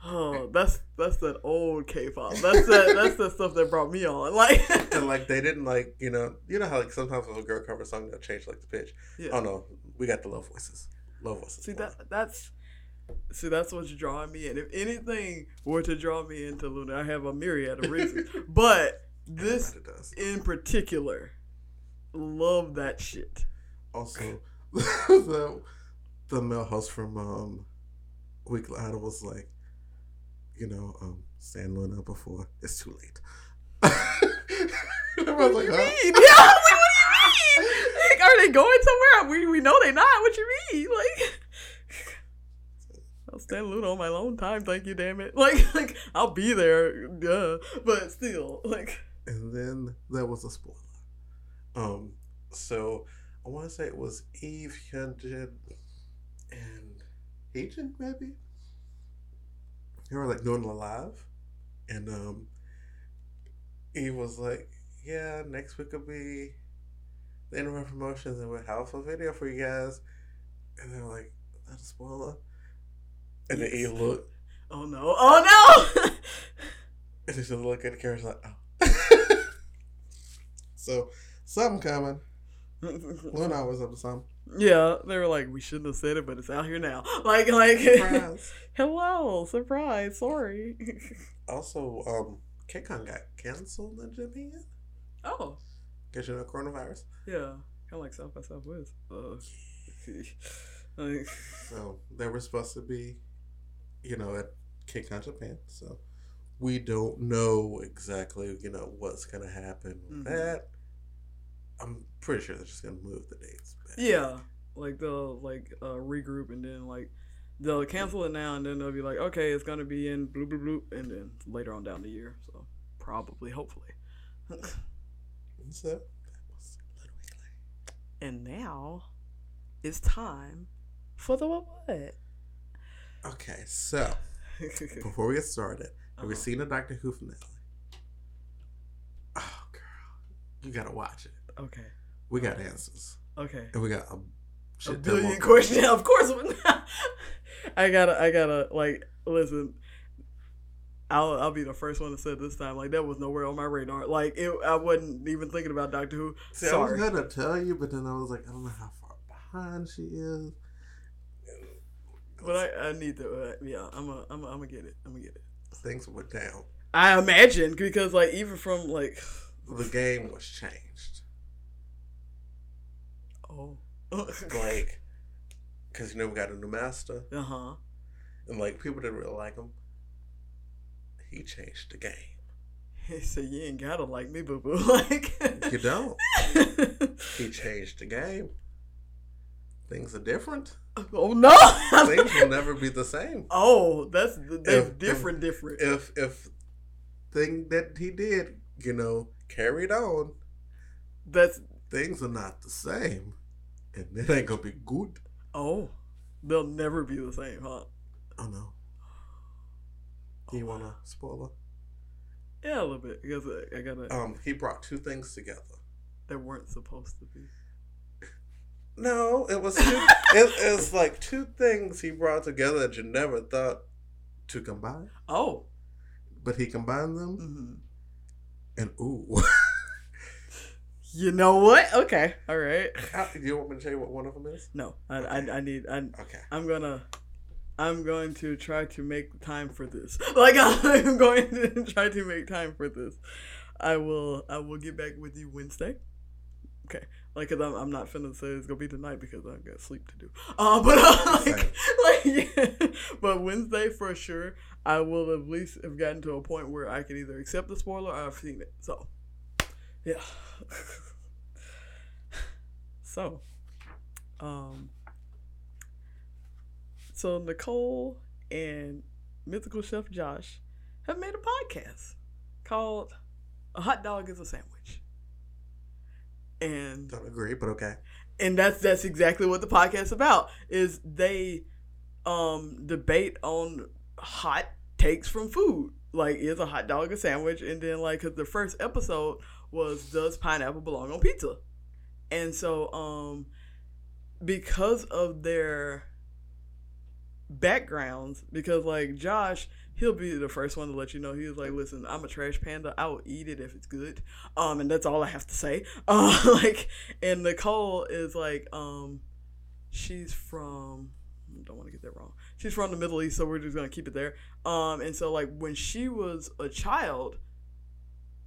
Oh, that's that's that old K-pop. That's that. That's the stuff that brought me on. Like, and like they didn't like you know you know how like sometimes when a girl covers a song they'll change like the pitch. yeah. Oh no, we got the low voices. Low voices. See that that's see that's what's drawing me in. If anything were to draw me into LOONA, I have a myriad of reasons. but This in particular, love that shit. Also, the the male host from um, Weekly Idol was like, you know, um, Stan LOONA before it's too late. I was like, huh? Yeah, like, what do you mean? Like, are they going somewhere? We we know they're not. What you mean? Like. I'll stand LOONA on my own time, thank you, damn it. Like, like I'll be there, duh. But still, like. And then there was a spoiler. Um, so I want to say it was Yves, Hyunjin, and Heejin, maybe. They were like doing it live, and um, Yves was like, "Yeah, next week will be the end of our promotions, and we'll have a video for you guys." And they're like, "That's a spoiler." And yes. then Yves looked. Oh no! Oh no! and she just look at the camera like, "Oh." so something coming. LOONA was up to something. Yeah, they were like, we shouldn't have said it, but it's out here now. Like, like, surprise. hello, surprise. Sorry. also, um, KCON got canceled in Japan. Oh, because you know coronavirus. Yeah, kind of like South by Southwest. Uh, like, so they were supposed to be, you know, at KCON Japan. So we don't know exactly, you know, what's gonna happen with mm-hmm. that. I'm pretty sure they're just gonna move the dates. Back. Yeah, like they'll like uh, regroup and then like they'll cancel it now and then they'll be like, okay, it's gonna be in blue blue blue, and then later on down the year. So probably, hopefully. so and now it's time for the what? what? Okay, so before we get started, have uh-huh. we seen the Doctor Who finale? Oh, girl, you gotta watch it. Okay. We got answers. Okay. And we got a, a billion questions. of course. I gotta, I gotta, like, listen. I'll, I'll be the first one to say this time. Like that was nowhere on my radar. Like it, I wasn't even thinking about Doctor Who. See, Sorry. I was gonna tell you, but then I was like, I don't know how far behind she is. But I, I need to. Uh, yeah, I'm a, I'm a, I'm gonna get it. I'm gonna get it. Things went down. I imagine because like even from like the game was changed. Oh. like, because you know we got a new master. Uh huh. And like people didn't really like him. He changed the game. He said, "You ain't gotta like me, boo boo." Like you don't. he changed the game. Things are different. Oh no! Things will never be the same. Oh, that's that's if, different. If, different. If if thing that he did, you know, carried on. That's things are not the same and it ain't gonna be good. Oh, they'll never be the same, huh? Oh no. Do you oh, wanna spoiler? Yeah, a little bit because I, gotta. Um, he brought two things together that weren't supposed to be. No, it was two, it, it was like two things he brought together that you never thought to combine. Oh, but he combined them, mm-hmm. and ooh. You know what? Okay, all right. How, do you want me to tell you what one of them is? No, I, okay. I, I need. I, okay. I'm gonna. I'm going to try to make time for this. Like I'm going to try to make time for this. I will. I will get back with you Wednesday. Okay. Like, cause I'm, I'm not finna say it's gonna be tonight because I've got sleep to do. Uh, but uh, like, like, yeah. but Wednesday for sure, I will at least have gotten to a point where I can either accept the spoiler or I've seen it. So, yeah. so, um, so Nicole and mythical chef Josh have made a podcast called "A Hot Dog Is a Sandwich." And don't agree, but okay. And that's that's exactly what the podcast about. Is they um debate on hot takes from food. Like, is a hot dog a sandwich? And then like, cause the first episode was does pineapple belong on pizza? And so um because of their backgrounds, because like Josh, he'll be the first one to let you know. He was like, "Listen, I'm a trash panda. I will eat it if it's good." Um, and that's all I have to say. Uh, like, and Nicole is like, um, she's from. I don't want to get that wrong. She's from the Middle East, so we're just gonna keep it there. Um, and so like when she was a child,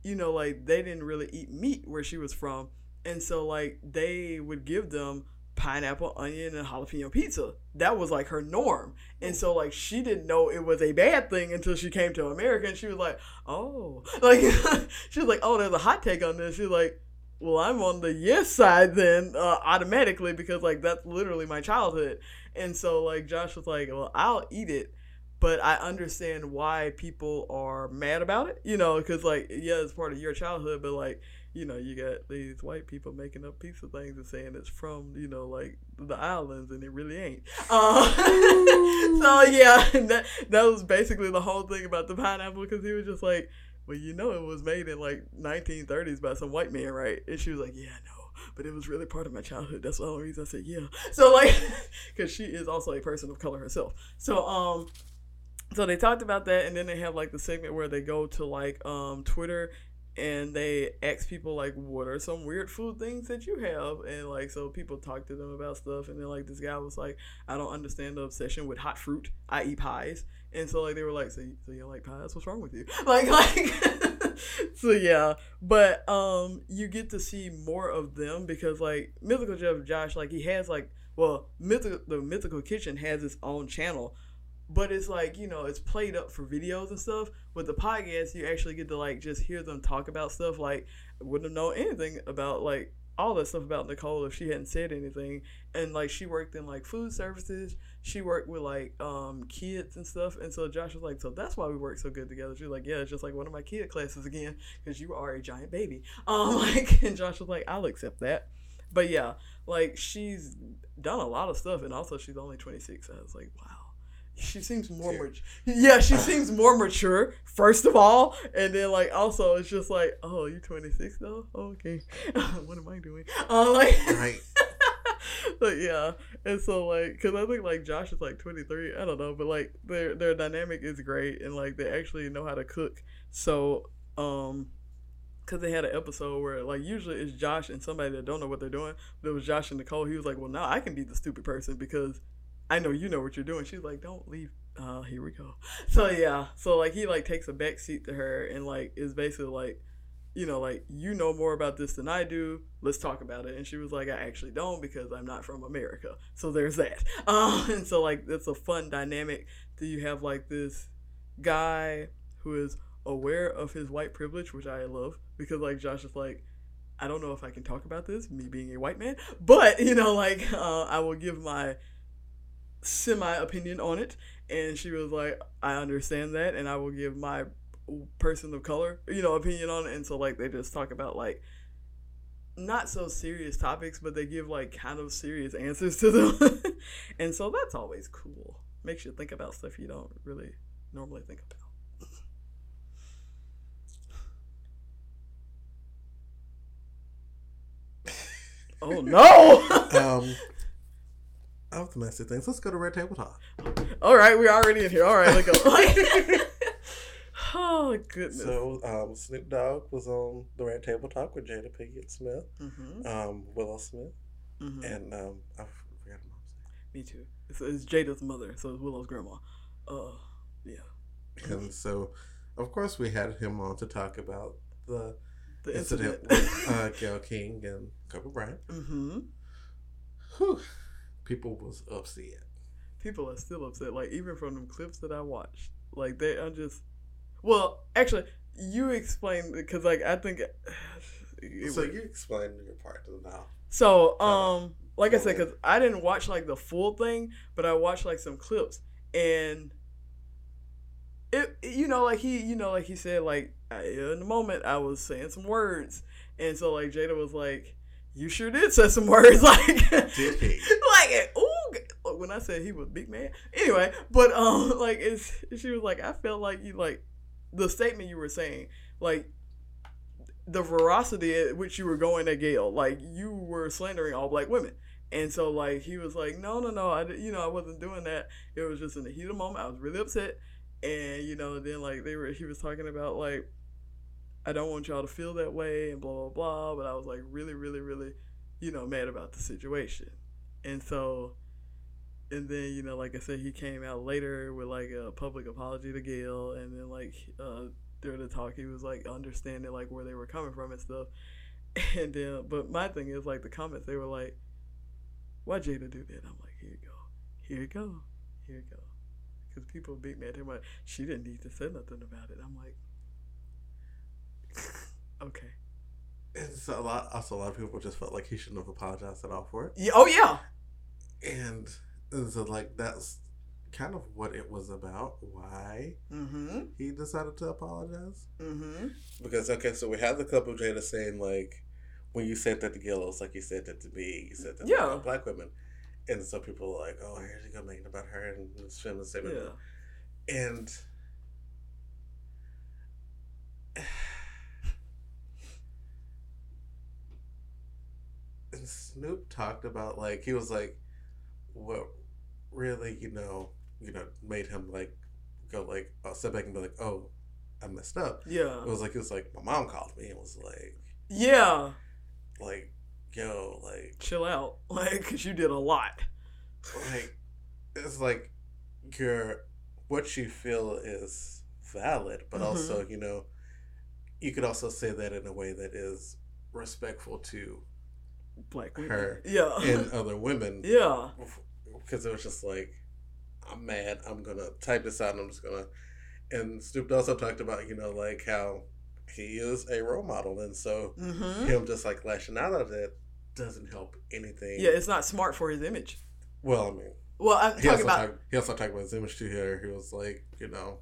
you know, like they didn't really eat meat where she was from. And so like they would give them pineapple, onion, and jalapeno pizza. That was like her norm. And so like she didn't know it was a bad thing until she came to America and she was like, Oh like she was like, Oh, there's a hot take on this. She's like, Well, I'm on the yes side then, uh, automatically because like that's literally my childhood. And so like Josh was like, Well, I'll eat it but I understand why people are mad about it, you know, because like yeah, it's part of your childhood, but like you know, you got these white people making up pizza things and saying it's from you know like the islands, and it really ain't. Uh, so yeah, that that was basically the whole thing about the pineapple because he was just like, well, you know, it was made in like 1930s by some white man, right? And she was like, yeah, no but it was really part of my childhood. That's the only reason I said yeah. So like, because she is also a person of color herself. So um, so they talked about that and then they have like the segment where they go to like um twitter and they ask people like what are some weird food things that you have? And like so people talk to them about stuff and then like this guy was like i don't understand the obsession with hot fruit. I eat pies. And so like they were like so you, so you like pies? What's wrong with you? Like like so yeah. But um you get to see more of them because like mythical chef josh like he has like well mythical the mythical kitchen has its own channel but it's like you know it's played up for videos and stuff. With the podcast you actually get to like just hear them talk about stuff like wouldn't have known anything about like all that stuff about nicole if she hadn't said anything. And like she worked in like food services. She worked with like um kids and stuff. And so josh was like so that's why we work so good together. She's like yeah it's just like one of my kid classes again because you are a giant baby. Um like and josh was like i'll accept that. But yeah like she's done a lot of stuff and also she's only 26 i was like wow she seems more mature. Yeah, she seems more mature. First of all, and then like also it's just like, oh, you're 26 though? Oh, okay, what am I doing? Uh, like, right. but yeah, and so like, cause I think like Josh is like 23. I don't know, but like their their dynamic is great, and like they actually know how to cook. So um, because they had an episode where like usually it's Josh and somebody that don't know what they're doing. But it was Josh and Nicole. He was like, well, now I can be the stupid person because I know you know what you're doing. She's like, don't leave. Uh, here we go. So yeah, so like he like takes a back seat to her and like is basically like, you know, like you know more about this than I do. Let's talk about it. And she was like, I actually don't because I'm not from America. So there's that. Um, and so like it's a fun dynamic. Do you have like this guy who is aware of his white privilege, which I love because like Josh is like, I don't know if I can talk about this, me being a white man, but you know, like uh, I will give my semi opinion on it, and she was like, "I understand that, and I will give my person of color, you know, opinion on it." And so like they just talk about like not so serious topics, but they give like kind of serious answers to them, and so that's always cool. Makes you think about stuff you don't really normally think about. oh no! um, of domestic things. Let's go to Red Table Talk. All right, we're already in here. All right, let's go. oh goodness. So um, Snoop Dogg was on the Red Table Talk with Jada Pinkett Smith, mm-hmm. um, Willow Smith, mm-hmm. and um, I forgot her mom's name. Me too. It's, it's Jada's mother, so it's Willow's grandma. Uh, yeah. And so, of course, we had him on to talk about the, the incident, incident with uh, Gayle King and Kobe Bryant. Mm-hmm. Whew people was upset. People are still upset. Like even from them clips that I watched, like they are just. Well, actually, you explain because like I think. So you explained your part to the now. So um, like I said, because I didn't watch like the full thing, but I watched like some clips and. It, you know, like he, you know, like he said, like in the moment I was saying some words, and so like Jada was like, you sure did say some words like like ooh when I said he was big man. Anyway, but um like it's she was like I felt like you like the statement you were saying like the veracity at which you were going at Gayle like you were slandering all black women. And so like he was like no no no I you know I wasn't doing that. It was just in the heat of the moment. I was really upset. And you know then like they were he was talking about like I don't want y'all to feel that way and blah blah blah. But I was like really, really, really, you know, mad about the situation. And so and then, you know, like I said, he came out later with like a public apology to gayle and then like uh during the talk. He was like understanding like where they were coming from and stuff. And then, but my thing is like the comments. They were like, "Why Jada do that?" I'm like, "Here you go, here you go, here you go," because people beat me at him like she didn't need to say nothing about it. I'm like, okay. And so a lot, also a lot of people just felt like he shouldn't have apologized at all for it. Yeah, oh yeah. And, and so like that's kind of what it was about. Why Mm-hmm. he decided to apologize? Mm-hmm. Because okay, so we have the clip of Jada saying like, when you said that to Gil, it's like you said that to me. You said that to Yeah. all black women, and so people were like, oh, here's you go making about her and this feminist statement. Yeah. And and Snoop talked about like he was like what really you know you know made him like go like uh, step back and be like oh I messed up. Yeah. It was like it was like my mom called me and was like Yeah. like yo like Chill out, like, cause you did a lot. like it's like your what you feel is valid, but Mhm. also you know you could also say that in a way that is respectful to Black women. Her Yeah. and other women yeah. because it was just like I'm mad. I'm gonna type this out. and I'm just gonna. And Snoop also talked about you know like how he is a role model, and so Mm-hmm. him just like lashing out at it doesn't help anything. Yeah, it's not smart for his image. Well, I mean, Well, I'm he talking also about. talked. He also talked about his image too. Here, he was like, you know,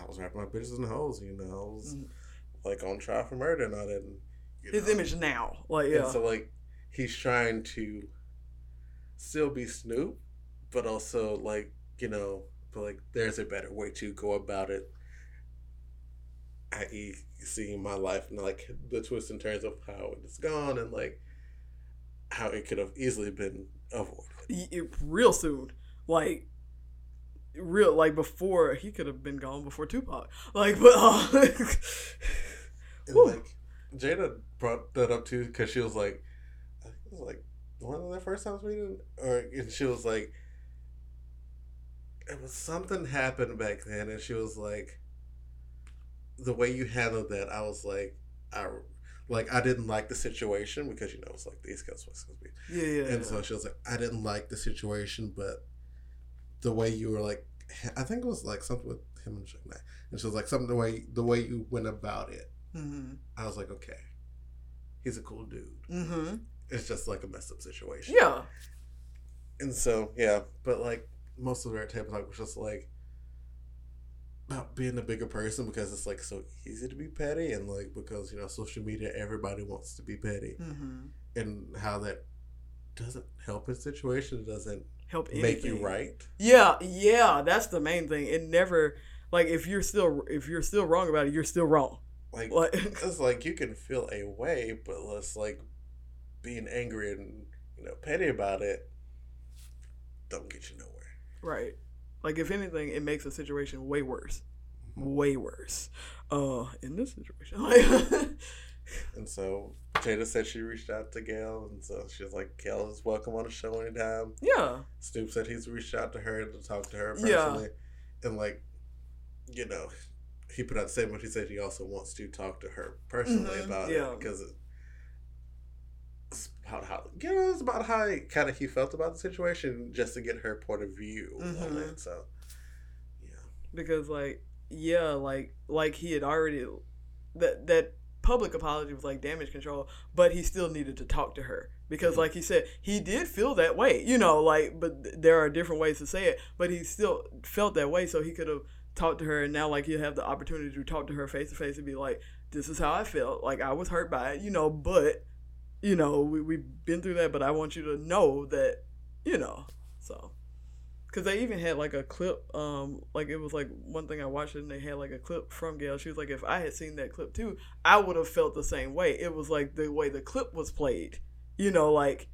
I was rapping my bitches and hoes. You know, I was Mhm. like on trial for murder and all that. And, his know. image now. Like, And yeah. so like he's trying to still be Snoop, but also like you know, but like there's a better way to go about it. I.e., seeing my life and like the twists and turns of how it's gone and like how it could have easily been avoided. Real soon. Like, real, like, before, he could have been gone before Tupac. Like, but, uh, And like Jada brought that up too because she was like, I think it was like one of their first times meeting, or and she was like, it was something happened back then, and she was like, the way you handled that, I was like, I like I didn't like the situation because you know it's like the East Coast West Coast beat, yeah, yeah. and so she was like, I didn't like the situation, but the way you were like, I think it was like something with him and Suge Knight, and she was like something the way the way you went about it. mm-hmm. I was like, okay, he's a cool dude. Mm-hmm. It's just like a messed up situation. Yeah. And so, yeah, but like most of their tape talk was just like about being a bigger person because it's like so easy to be petty and like because you know social media everybody wants to be petty Mm-hmm. and how that doesn't help a situation it doesn't Help make you right Yeah, yeah, that's the main thing. It never like if you're still if you're still wrong about it, you're still wrong. like Like it's like you can feel a way but it's like being angry and you know petty about it don't get you nowhere right. Like if anything, it makes the situation way worse. Way worse. Uh in this situation. And so Jada said she reached out to Gayle, and so she's like, "Gayle is welcome on the show anytime." Yeah. Snoop said he's reached out to her to talk to her Yeah. personally, and like, you know, he put out the statement. He said he also wants to talk to her personally Mhm, about yeah. it because about how you know it's about how kind of he felt about the situation, just to get her point of view on Mhm. it. So, yeah, because like yeah like like he had already that that public apology was like damage control but he still needed to talk to her because like he said he did feel that way you know like but there are different ways to say it but he still felt that way so he could have talked to her and now like he'll have the opportunity to talk to her face to face and be like this is how i felt like i was hurt by it you know but you know we, we've been through that but i want you to know that you know so because they even had like a clip, um, like it was like one thing I watched and they had like a clip from Gayle. She was like, if I had seen that clip too, I would have felt the same way. It was like the way the clip was played, you know, like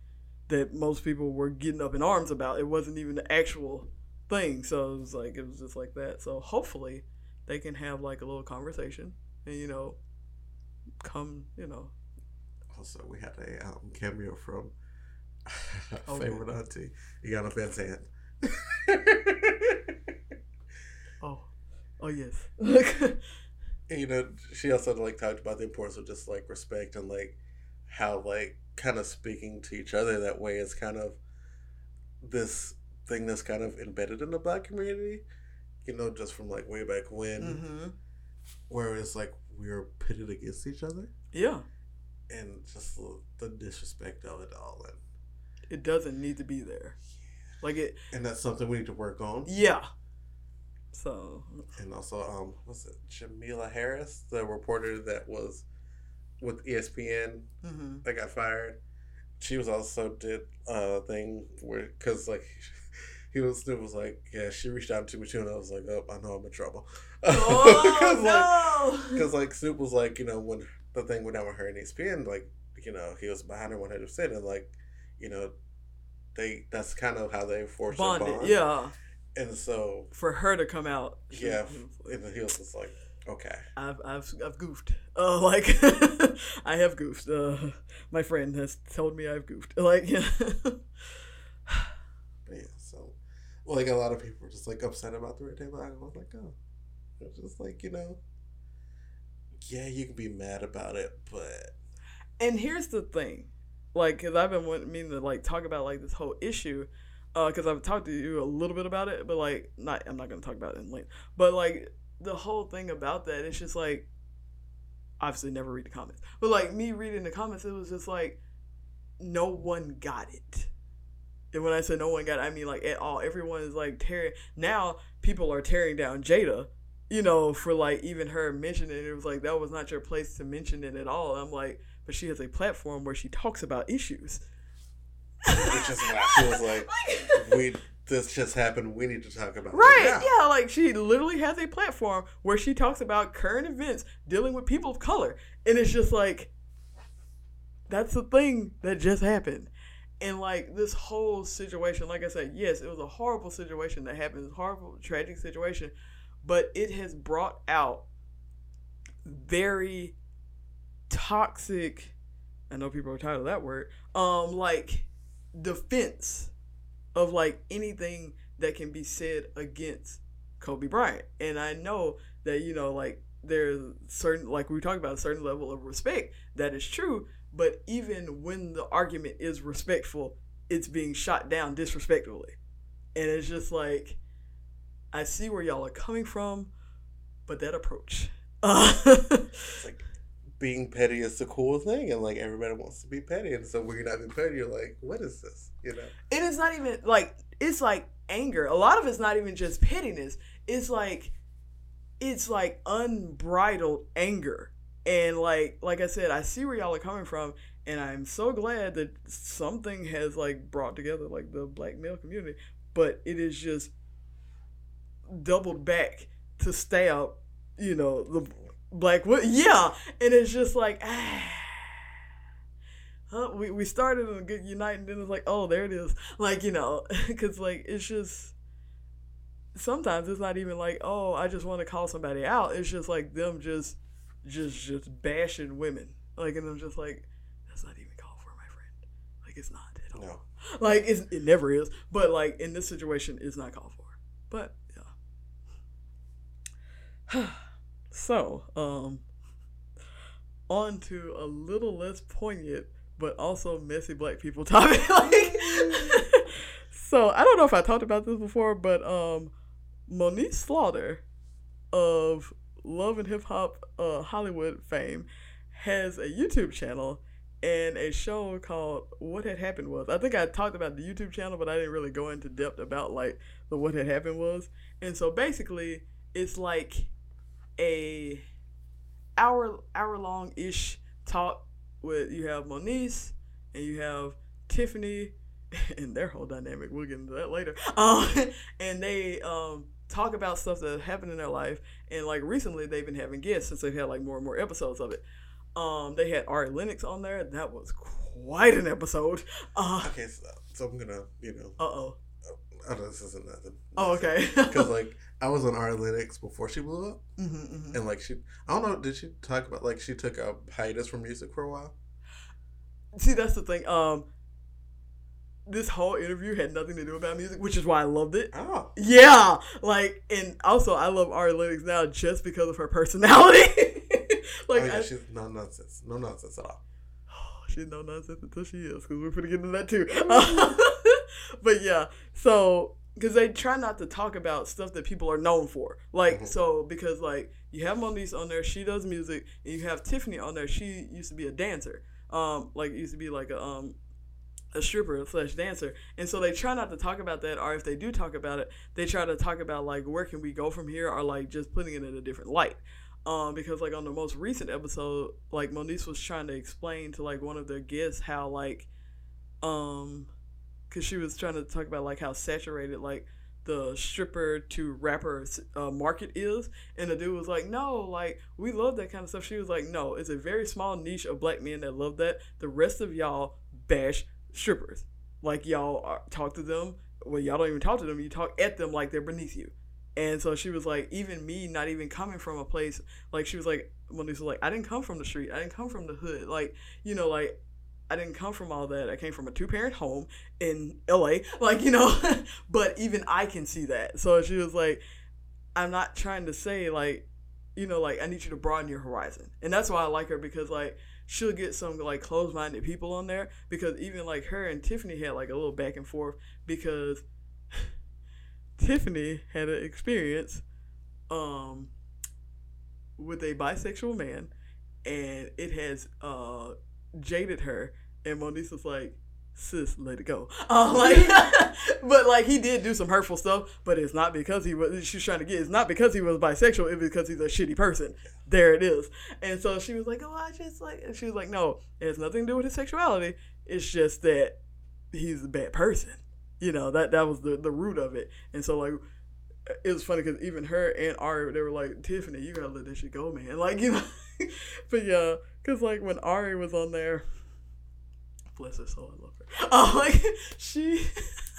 that most people were getting up in arms about. It wasn't even the actual thing. So it was like, it was just like that. So hopefully they can have like a little conversation and, you know, come, you know, Also, we had a um, cameo from Oh, favorite auntie, Iyanla Vanzant. oh, oh yes. you know, she also like talked about the importance of just like respect and like how like kind of speaking to each other that way is kind of this thing that's kind of embedded in the black community. You know, just from like way back when, Mm-hmm. where it's like we were pitted against each other, Yeah. And just the, the disrespect of it all, and It doesn't need to be there. Like it. and that's something we need to work on. Yeah. So. And also, um, was it, Jamila Harris, the reporter that was with ESPN Mm-hmm. that got fired. She was also did a thing where, cause like, he was Snoop was like, yeah, she reached out to me too, and I was like, oh, I know I'm in trouble. Oh Cause, no! Because like Snoop was like, you know, when the thing went down with her and ESPN, like, you know, he was behind her one hundred percent, and like, you know, they that's kind of how they forced Bonded. bond. Yeah. And so For her to come out. yeah, he was like, and he was just like, okay. I've I've I've goofed. Uh, like I have goofed. Uh, my friend has told me I've goofed. Like yeah. Yeah, so well, like a lot of people were just like upset about the red table. I was like, oh, it's just like you know, yeah, you can be mad about it, but and here's the thing, like, cause I've been wanting meaning to like talk about like this whole issue, uh, cause I've talked to you a little bit about it, but like, not I'm not gonna talk about it in length, but like the whole thing about that, it's just like, obviously never read the comments, but like me reading the comments, it was just like, no one got it. And when I say no one got it, I mean like at all. Everyone is like tearing. Now people are tearing down Jada, you know, for like even her mentioning it. It was like that was not your place to mention it at all. I'm like, but she has a platform where she talks about issues. which is why she was like, we this just happened. We need to talk about Right, it yeah, like she literally has a platform where she talks about current events dealing with people of color. And it's just like, that's the thing that just happened. And like this whole situation, like I said, yes, it was a horrible situation that happened, horrible, tragic situation, but it has brought out very toxic, I know people are tired of that word, um, like defense of like anything that can be said against Kobe Bryant. And I know that, you know, like there's certain like we talked about a certain level of respect that is true, but even when the argument is respectful, it's being shot down disrespectfully. And it's just like I see where y'all are coming from, but that approach. Uh, It's like being petty is the cool thing, and like everybody wants to be petty, and so when you're not being petty, you're like, what is this? You know? And it is not even like it's like anger. A lot of it's not even just pettiness. It's like it's like unbridled anger. And like like I said, I see where y'all are coming from and I'm so glad that something has like brought together like the black male community, but it is just doubled back to stab, you know, the black wo- yeah, and it's just like ah. Huh, we, we started in a good unite and then it's like oh there it is. Like you know because like it's just sometimes it's not even like oh i just want to call somebody out. It's just like them just just just bashing women. Like and i'm just like that's not even called for my friend. Like it's not at all. No. like it's, it never is. But like in this situation it's not called for. But so um on to a little less poignant but also messy black people topic like so i don't know if i talked about this before but um Moniece Slaughter of love and hip hop uh hollywood fame has a youtube channel and a show called What Had Happened Was. I think I talked about the YouTube channel, but I didn't really go into depth about like the What Had Happened Was. And so basically, it's like a hour hour long ish talk with you have Moniece and you have Tiffany and their whole dynamic. We'll get into that later. Um, and they um talk about stuff that happened in their life. And like recently, they've been having guests since they've had like more and more episodes of it. Um, they had Ari Lennox on there. That was quite an episode. Uh Okay, so, so I'm gonna, you know, oh. oh, no, this isn't nothing. Oh, okay. Because like I was on Ari Lennox before she blew up, hmm hmm and like she, I don't know, did she talk about like she took a hiatus from music for a while? See, that's the thing. Um, this whole interview had nothing to do about music, which is why I loved it. Oh. Yeah, like, and also I love Ari Lennox now just because of her personality. like, oh, yeah, I, she's no nonsense. No nonsense at all. she's no nonsense until she is, because we're gonna get into that too. but yeah, so because they try not to talk about stuff that people are known for, like, Mhm. so because like you have Moniece on there, she does music, and you have Tiffany on there. She used to be a dancer, um, like used to be like a um a stripper slash dancer and so they try not to talk about that or if they do talk about it they try to talk about like where can we go from here or like just putting it in a different light um because like on the most recent episode like moniece was trying to explain to like one of their guests how like um because she was trying to talk about like how saturated like the stripper to rapper uh, market is and the dude was like no like we love that kind of stuff she was like no it's a very small niche of black men that love that the rest of y'all bash strippers. Like y'all are, talk to them. Well, y'all don't even talk to them. You talk at them like they're beneath you. And so she was like, even me, not even coming from a place like she was like, was like, I didn't come from the street. I didn't come from the hood. Like you know, like I didn't come from all that. I came from a two parent home in L.A. Like you know, but even I can see that. So she was like, I'm not trying to say like, you know, like I need you to broaden your horizon, and that's why I like her because like she'll get some like closed-minded people on there because even like her and Tiffany had like a little back and forth because Tiffany had an experience um with a bisexual man and it has uh jaded her and Moniece was like sis let it go. Uh, like but like he did do some hurtful stuff but it's not because he was she's trying to get it's not because he was bisexual it's because he's a shitty person. There it is. And so she was like oh i just like and she was like no it has nothing to do with his sexuality. It's just that he's a bad person. You know that that was the the root of it. And so like it was funny because even her and Ari, they were like, Tiffany, you gotta let this shit go, man. Like, you know, but yeah, because like when Ari was on there, bless her soul, I love her. Oh, like she,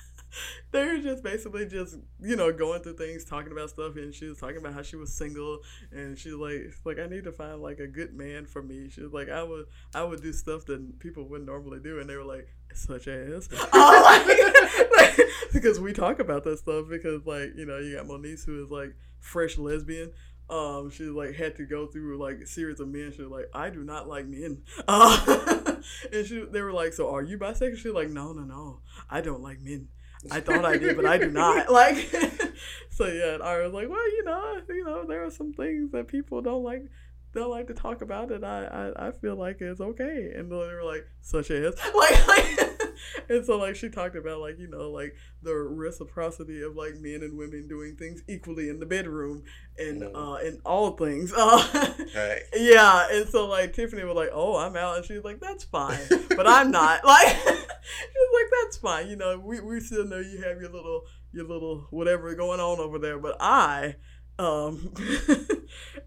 they were just basically just you know going through things, talking about stuff, and she was talking about how she was single, and she's like, like I need to find like a good man for me. She was like, I would, I would do stuff that people wouldn't normally do, and they were like, such as, oh, like, because we talk about that stuff because like you know you got Moniece who is like fresh lesbian um, she like had to go through like a series of men. She was like, I do not like men. Uh, and she, they were like, so are you bisexual? She was like, no, no, no, I don't like men. I thought I did, but I do not. Like, so yeah, I was like, well, you know, you know, there are some things that people don't like. Don't like to talk about it. I, I, I feel like it's okay, and they were like, such as like, like and so like she talked about like you know like the reciprocity of like men and women doing things equally in the bedroom and Mm. uh in all things uh Right. yeah and so like tiffany was like oh i'm out and she's like that's fine but i'm not like she's like that's fine you know we, we still know you have your little your little whatever going on over there but i um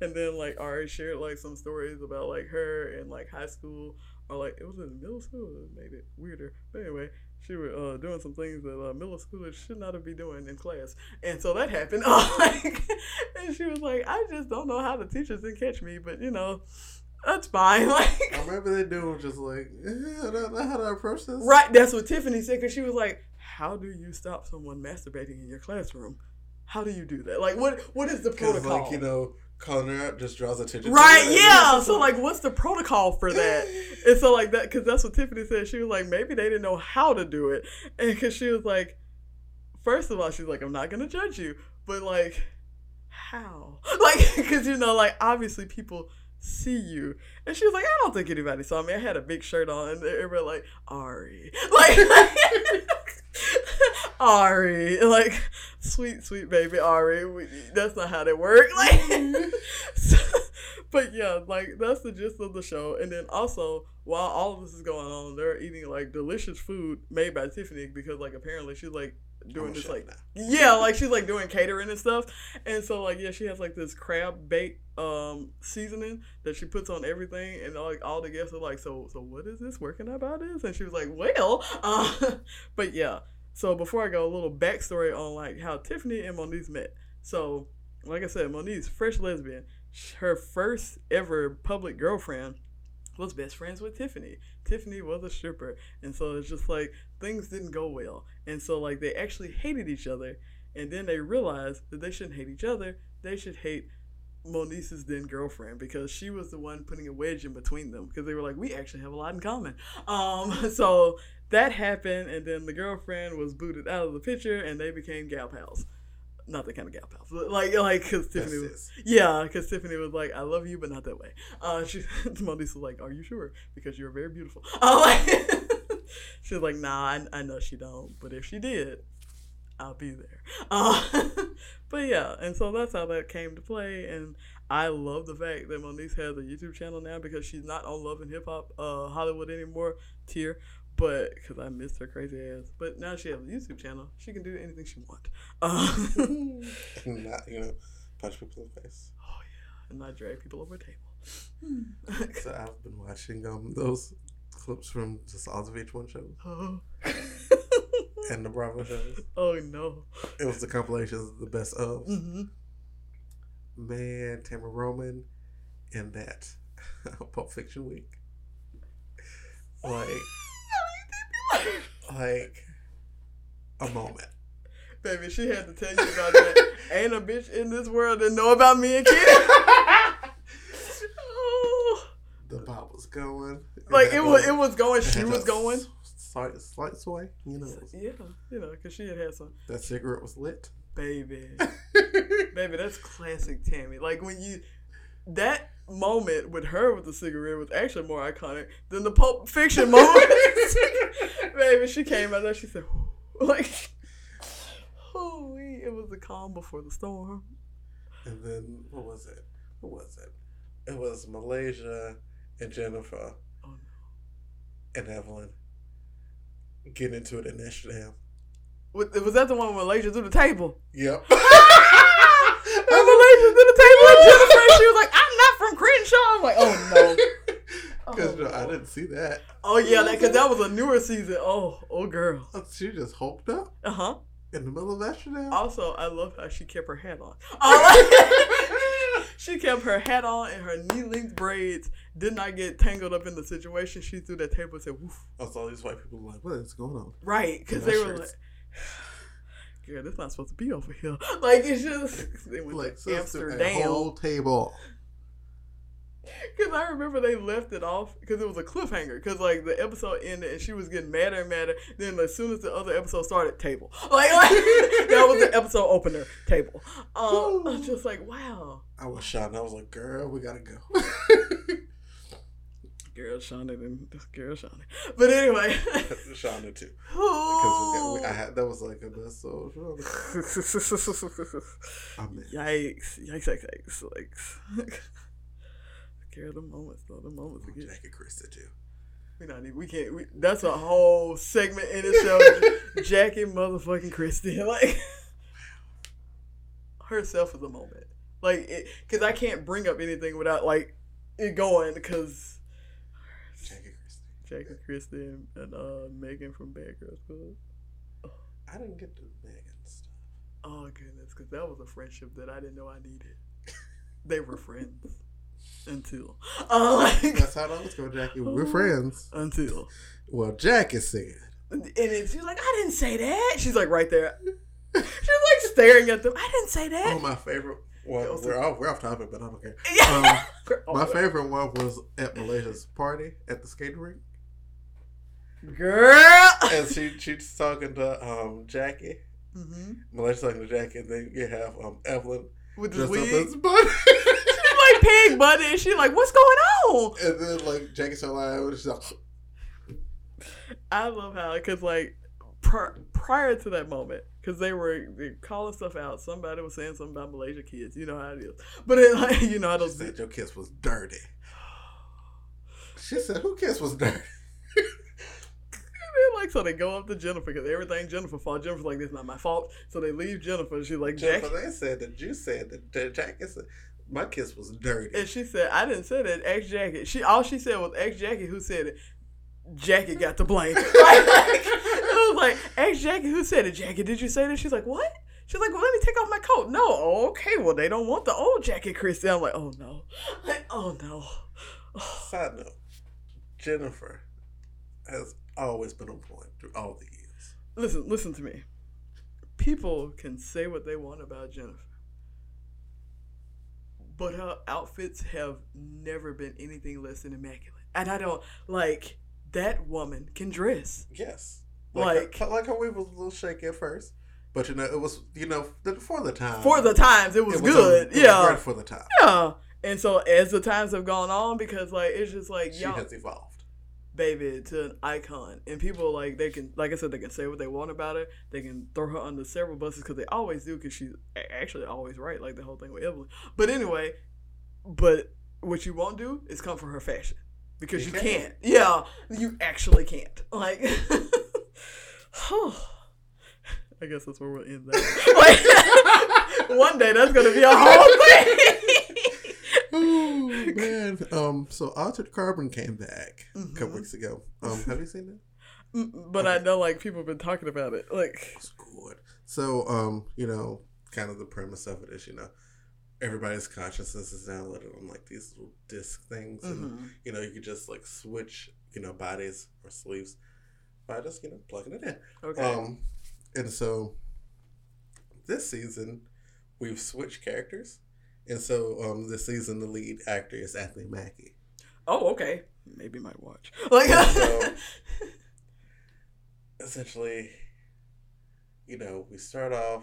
and then like Ari shared like some stories about like her and like high school or like it was in middle school that made it weirder. But anyway she was uh, doing some things that uh, middle schoolers should not have be doing in class. And so that happened. Like, and she was like i just don't know how the teachers didn't catch me but you know that's fine. Like Or maybe they do just like, eh, I don't know how to approach this. right that's what tiffany said because she was like how do you stop someone masturbating in your classroom? How do you do that? Like what what is the protocol like, you know, calling her out just draws attention Right, yeah. So like, what's the protocol for that? And so like that, because that's what Tiffany said. She was like, maybe they didn't know how to do it, and because she was like, first of all, she's like, I'm not gonna judge you, but like, how? Like, because you know, like obviously people see you, and she was like, I don't think anybody saw me. I had a big shirt on, and they were like, Ari, like. Ari, like sweet, sweet baby Ari. We, that's not how they work. Like, so, but yeah, like that's the gist of the show. And then also, while all of this is going on, they're eating like delicious food made by Tiffany because like apparently she's like doing this like yeah, like she's like doing catering and stuff. And so like yeah, she has like this crab bait um seasoning that she puts on everything and like all the guests are like, So so what is this? Where can I buy this? And she was like, Well uh but yeah. So before I go, a little backstory on like how Tiffany and Moniece met. So like I said, Moniece, fresh lesbian. Her first ever public girlfriend was best friends with Tiffany. Tiffany was a stripper. And so it's just like things didn't go well. And so like they actually hated each other. And then they realized that they shouldn't hate each other. They should hate Moniece's then girlfriend because she was the one putting a wedge in between them because they were like, we actually have a lot in common. Um, so that happened, and then the girlfriend was booted out of the picture, and they became gal pals. Not the kind of gal pals, like like because Tiffany was yeah, because Tiffany was like, I love you, but not that way. Uh, she Moniece was like, Are you sure? Because you're very beautiful. Uh, like, she's like, Nah, I, I know she don't, but if she did, I'll be there. Uh, but yeah, and so that's how that came to play. And I love the fact that Moniece has a YouTube channel now because she's not on Love and Hip Hop uh, Hollywood anymore tier. But because I missed her crazy ass, but now she has a YouTube channel, she can do anything she wants. Uh, not you know, punch people in the face. Oh yeah, and not drag people over a table. so I've been watching um those clips from just all the VH1 shows. Oh and the Bravo shows. Oh no! It was the compilations of the best of. Mm-hmm. Man, Tami Roman, in that Pulp Fiction week, like, like a moment. Baby, she had to tell you about that. Ain't a bitch in this world that know about me and Kid. The pop was going. Like it was, it was going. She was going slight, slight sway, you know. Yeah, you know, because she had had some. That cigarette was lit. Baby. Baby, that's classic Tammy. Like when you. That moment with her with the cigarette was actually more iconic than the Pulp Fiction moment. Baby, she came out there, she said, like, holy, it was the calm before the storm. And then, what was it? What was it? It was Malaysia and Jennifer oh, no. and Evelyn get into it in Amsterdam. Was that the one with Malaysia through the table? Yep. and Malaysia through the table and Jennifer, she was like, "I'm not from Crenshaw." I'm like, "Oh no." Because oh, no, I didn't see that. Oh yeah, because that, that, was a newer season. Oh, oh girl. She just hulked up. Uh huh. In the middle of Amsterdam. Also, I love how she kept her hat on. Oh, she kept her hat on and her knee length braids did not get tangled up in the situation. She threw that table and said, "Woof." I saw these white people like, "What is going on?" Right, because they were like. Girl, that's not supposed to be over here. Like it's just they went like to Amsterdam. whole table. Because I remember they left it off because it was a cliffhanger. Because like the episode ended and she was getting madder and madder. Then as soon as the other episode started, table. Like, like that was the episode opener. Table. Um, I was just like, wow. I was shocked. I was like, girl, we gotta go. Girl Shonda and Girl Shonda. But anyway. Shonda too. Because we, we, I had that was like a best so Yikes. Yikes, yikes, yikes. Like of the moments though, the moments again. Jackie Christie too. We not even, we can't we, that's a whole segment in itself. Jackie motherfucking Christie. Like herself is a moment. Like, because I can't bring up anything without like it going because Jackie Christie and, and uh, Megan from Bad Girls Club. I didn't get the Megan stuff. Oh goodness, because that was a friendship that I didn't know I needed. they were friends until. Uh, like, That's how those go, Jackie. We're friends until. Well, Jackie said. And it, she's like, I didn't say that. She's like right there. she's like staring at them. I didn't say that. Oh, my favorite. Well, we're off, we're off topic, but I don't care. Yeah. Um, my favorite one was at Malaysia's party at the skating rink. Girl. And she she's talking to um Jackie. Mm-hmm. Malaysia's talking to Jackie, and then you have um Evelyn with the wig. like pig bunny, and she's like, "What's going on?" And then like Jackie's so loud, she's like. I love how because like pr- prior to that moment, because they were calling stuff out. Somebody was saying something about Malaysia kids. You know how it is. But it, like you know how those. She said your kiss was dirty. She said, "Who kiss was dirty?" like so they go up to Jennifer because everything Jennifer fault. Jennifer's like, "This is not my fault." So they leave Jennifer. She's like, Jennifer, Jackie. they said that you said that, that Jackie said my kiss was dirty, and she said, "I didn't say that." Ex Jackie. She all she said was ex Jackie who said it. Jackie got the blame. like, it was like ex Jackie who said it. Jackie, did you say that? She's like, what? She's like, well, let me take off my coat. No, oh, okay. Well, they don't want the old jacket, Christie. I'm like, oh no, like, oh no. Side note Jennifer has always been on point through all the years. Listen, listen to me. People can say what they want about Jennifer, but her outfits have never been anything less than immaculate. And I don't like that woman can dress. Yes, Like- her, like her weave was a little shaky at first, but you know it was you know for the time For the times, it was, it was good. a- it was yeah, great for the time. yeah. And so as the times have gone on, because like it's just like She y'all, has evolved. Baby to an icon. And people like they can like i said they can say what they want about her. They can throw her under several buses because they always do because she's actually always right like the whole thing with evelyn. But anyway but what you won't do is come for her fashion. Because you, You can't. yeah you actually can't. Like i guess that's where we'll end that. Like, one day that's gonna be a whole thing man. Um. So Altered Carbon came back a couple Mhm. weeks ago. Um. Have you seen it? Mm, but I know like people have been talking about it. Like It's good. So, um, you know, kind of the premise of it is, you know, everybody's consciousness is downloaded on like these little disc things, and mhm. you know, you could just like switch, you know, bodies or sleeves by just you know plugging it in. okay. Um, and so this season we've switched characters, and so um, this season the lead actor is Anthony Mackie. oh, okay. Maybe might watch. Like So- Essentially, you know, we start off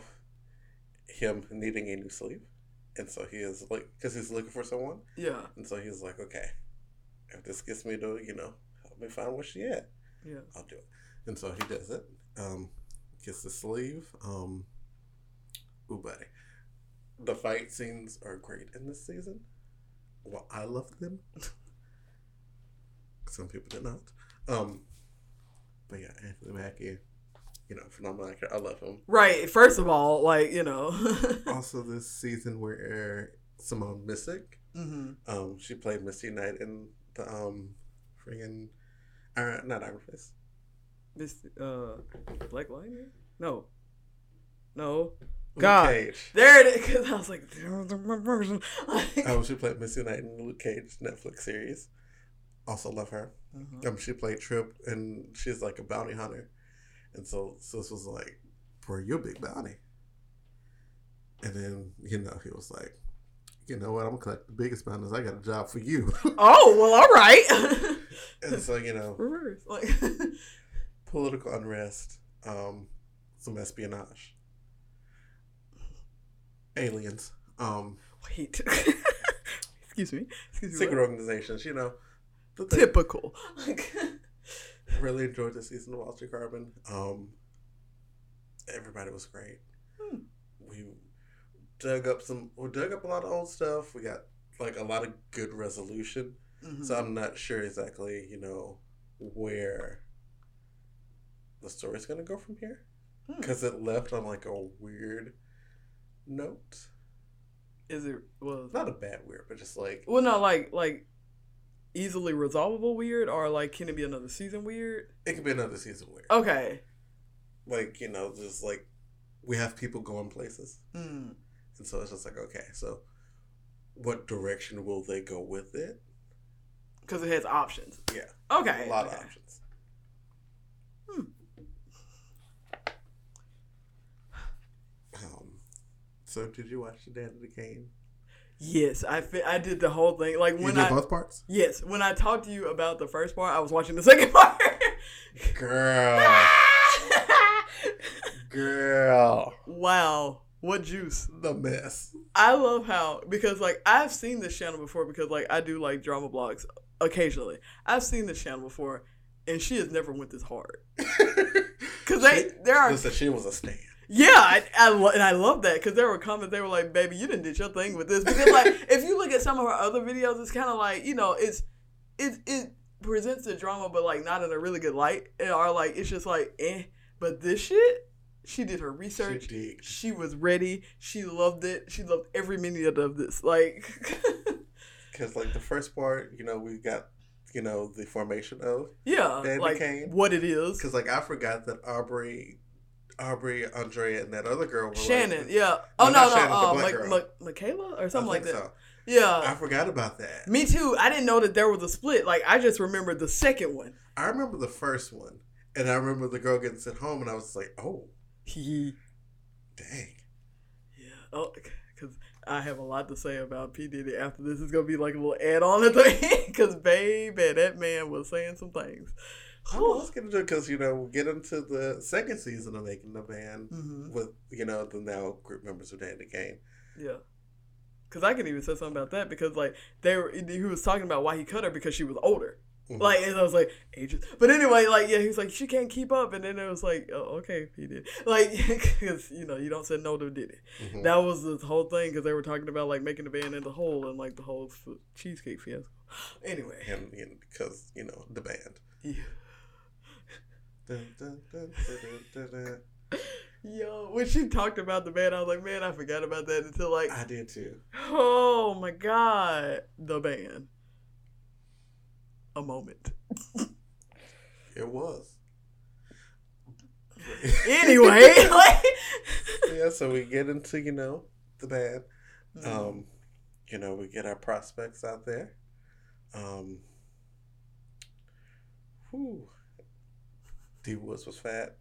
him needing a new sleeve, and so he is like, because he's looking for someone, yeah, and so he's like, okay, if this gets me to, you know, help me find where she at, yeah. I'll do it. And so he does it. Um, gets the sleeve. Um, ooh, buddy. The fight scenes are great in this season. Well, I love them. Some people did not. Um, but yeah, Anthony Mackie, you know, phenomenal actor. I love him. Right. First of all, like you know. Also, this season where Simone Missick, hmm um, she played Misty Knight in the um, friggin' uh, not Iron Fist. This uh, Black Lightning? No, no. God. Cage. There it is. Because I was like, there was my version. Like, Um, she played Misty Knight in the Luke Cage Netflix series. Also love her. Mhm. Um, she played Trip, and she's like a bounty hunter, and so Sis was like, "For your big bounty," and then you know he was like, "You know what? I'm gonna collect the biggest bounties. I got a job for you." Oh well, all right. and so you know, Reverse. Like, political unrest, um, some espionage, aliens, um, wait. Excuse me. Excuse secret what? organizations. You know, the. Typical. Like, really enjoyed the season of Altered Carbon. Um, everybody was great. Hmm. We dug up some. We dug up a lot of old stuff. We got like a lot of good resolution. mhm. So I'm not sure exactly, you know, where the story's gonna go from here Hmm. because it left on like a weird note. Is it well? Not a bad weird, but just like Well, no, like like easily resolvable weird, or like can it be another season weird? it could be another season weird. Okay. Like you know, just like we have people going places. Mm. And so it's just like, okay, so what direction will they go with it? Because it has options. Yeah, Okay. a lot okay. of options. Hmm. Um, so did you watch the Danity Kane? Yes, I fi- I did the whole thing. Like You when did I both parts? yes, when I talked to you about the first part, I was watching the second part. Girl, girl, wow, what juice! the mess. I love how because like I've seen this channel before because like I do like drama blogs occasionally. I've seen this channel before, and she has never went this hard. Cause they She- there are Listen, she was a stand. Yeah, I, I lo- and I love that because there were comments. They were like, "Baby, you didn't did your thing with this." Because like, if you look at some of her other videos, it's kind of like you know, it's it it presents the drama, but like not in a really good light, or like it's just like eh. But this shit, she did her research. She did. She was ready. She loved it. She loved every minute of this. Like, Because like the first part, you know, we got, you know, the formation of. yeah, They like became- what it is. Because like I forgot that Aubrey, Aubrey, Aundrea, and that other girl were Shannon, Like, yeah. Oh No, no, Shannon, no, uh, Ma-. Ma- Michaela or something like that. so. Yeah. I forgot about that. Me too. I didn't know that there was a split. Like I just remembered the second one. I remember the first one, and I remember the girl getting sent home, and I was like, "Oh, He. dang." Yeah. Oh, because I have a lot to say about P Diddy after this. is gonna be like a little add on at the end. Because baby, that man was saying some things. Oh, let's get into it because you know we'll get into the second season of making the band Mhm. with you know the now group members of Danity Kane. Yeah. Cause I can even say something about that because like they were he was talking about why he cut her because she was older. Mhm. Like and I was like ages. But anyway, like yeah, he was like she can't keep up, and then it was like oh, okay, he did. Like because you know you don't say no to Diddy. Mhm. That was the whole thing because they were talking about like making the band into whole and like the whole cheesecake fiasco. Anyway, and because you know the band. yeah. Yo, when she talked about the band, I was like, man, I forgot about that until like, I did too. oh my god, the band. A moment. It was. Anyway, like, yeah, so we get into you know the band. Mm. Um, you know, we get our prospects out there. Um, whew. D Woods was fat.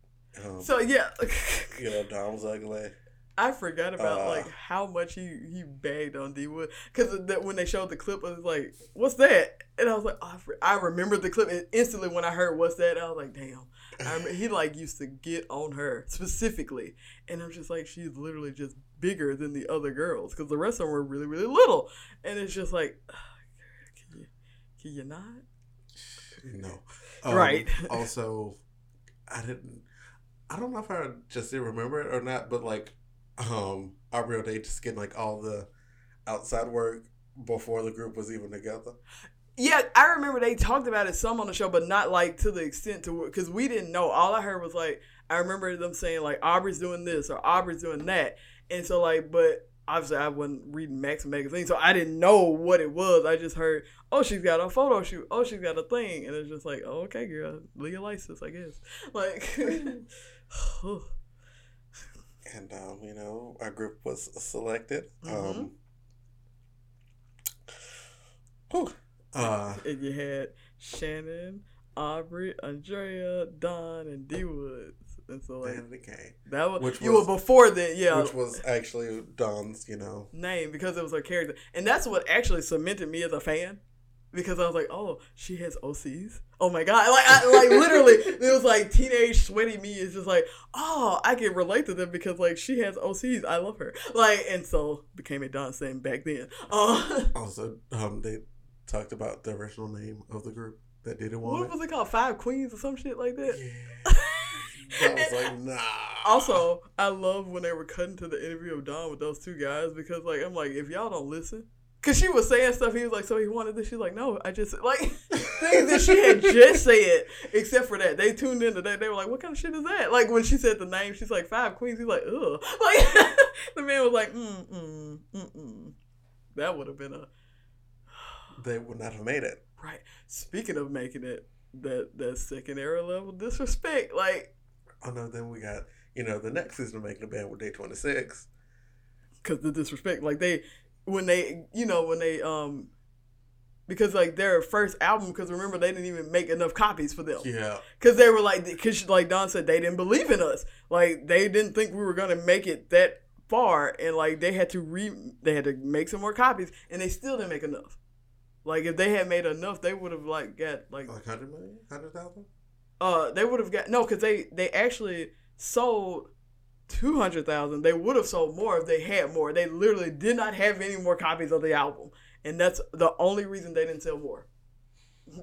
Um, so yeah, you know, Dawn was ugly. I forgot about Uh, like how much he he bagged on D Wood because that when they showed the clip, I was like, "What's that?" And I was like, oh, I, re- "I remembered the clip and instantly when I heard what's that." I was like, "Damn!" I he like used to get on her specifically, and I'm just like, she's literally just bigger than the other girls because the rest of them were really really little, and it's just like, can you can you not? No. Right. Also, I didn't. I don't know if I just didn't remember it or not, but like, um, Aubrey O'Day just getting like all the outside work before the group was even together. Yeah, I remember they talked about it some on the show, but not like to the extent to because we didn't know. All I heard was like I remember them saying like Aubrey's doing this or Aubrey's doing that, and so like, but obviously I wasn't reading Max magazine, so I didn't know what it was. I just heard, oh, she's got a photo shoot, oh, she's got a thing, and it's just like, oh, okay, girl, legal license, I guess. Like, And um, you know, our group was selected. Mm-hmm. Um, whew. uh, and you had Shannon, Aubrey, Aundrea, Dawn, and D Woods, and so like. The Game, That was, Which you was- were before that, yeah. which was actually Dawn's. You know, name because it was her character, and that's what actually cemented me as a fan. Because I was like, oh, she has OCs. Oh my god! Like, I, like literally, it was like teenage sweaty me is just like, oh, I can relate to them because like she has OCs. I love her. Like, and so became a Dawn saying back then. Uh, also um, they talked about the original name of the group that didn't want what it. was it called? Five Queens or some shit like that. Yeah. I was like, nah. Also, I love when they were cutting to the interview of Dawn with those two guys because, like, I'm like, if y'all don't listen, because she was saying stuff, he was like, so he wanted this. She's like, no, I just, like, things that she had just said, it, except for that. They tuned in today. They were like, what kind of shit is that? Like, when she said the name, she's like, Five Queens. He's like, ugh. Like, the man was like, mm, mm, mm, mm. That would have been a, they would not have made it. right. Speaking of making it, that, that second era level disrespect, like, Oh no, then we got you know the next season of making a band with Day26. because the disrespect like they when they you know when they um because like their first album because remember they didn't even make enough copies for them. Yeah, because they were like because like Dawn said they didn't believe in us. Like they didn't think we were gonna make it that far and like they had to re they had to make some more copies and they still didn't make enough. Like if they had made enough they would have like got like like hundred million, hundred thousand. Uh they would have got no because they they actually sold 200,000 they would have sold more if they had more. They literally did not have any more copies of the album. And that's the only reason they didn't sell more.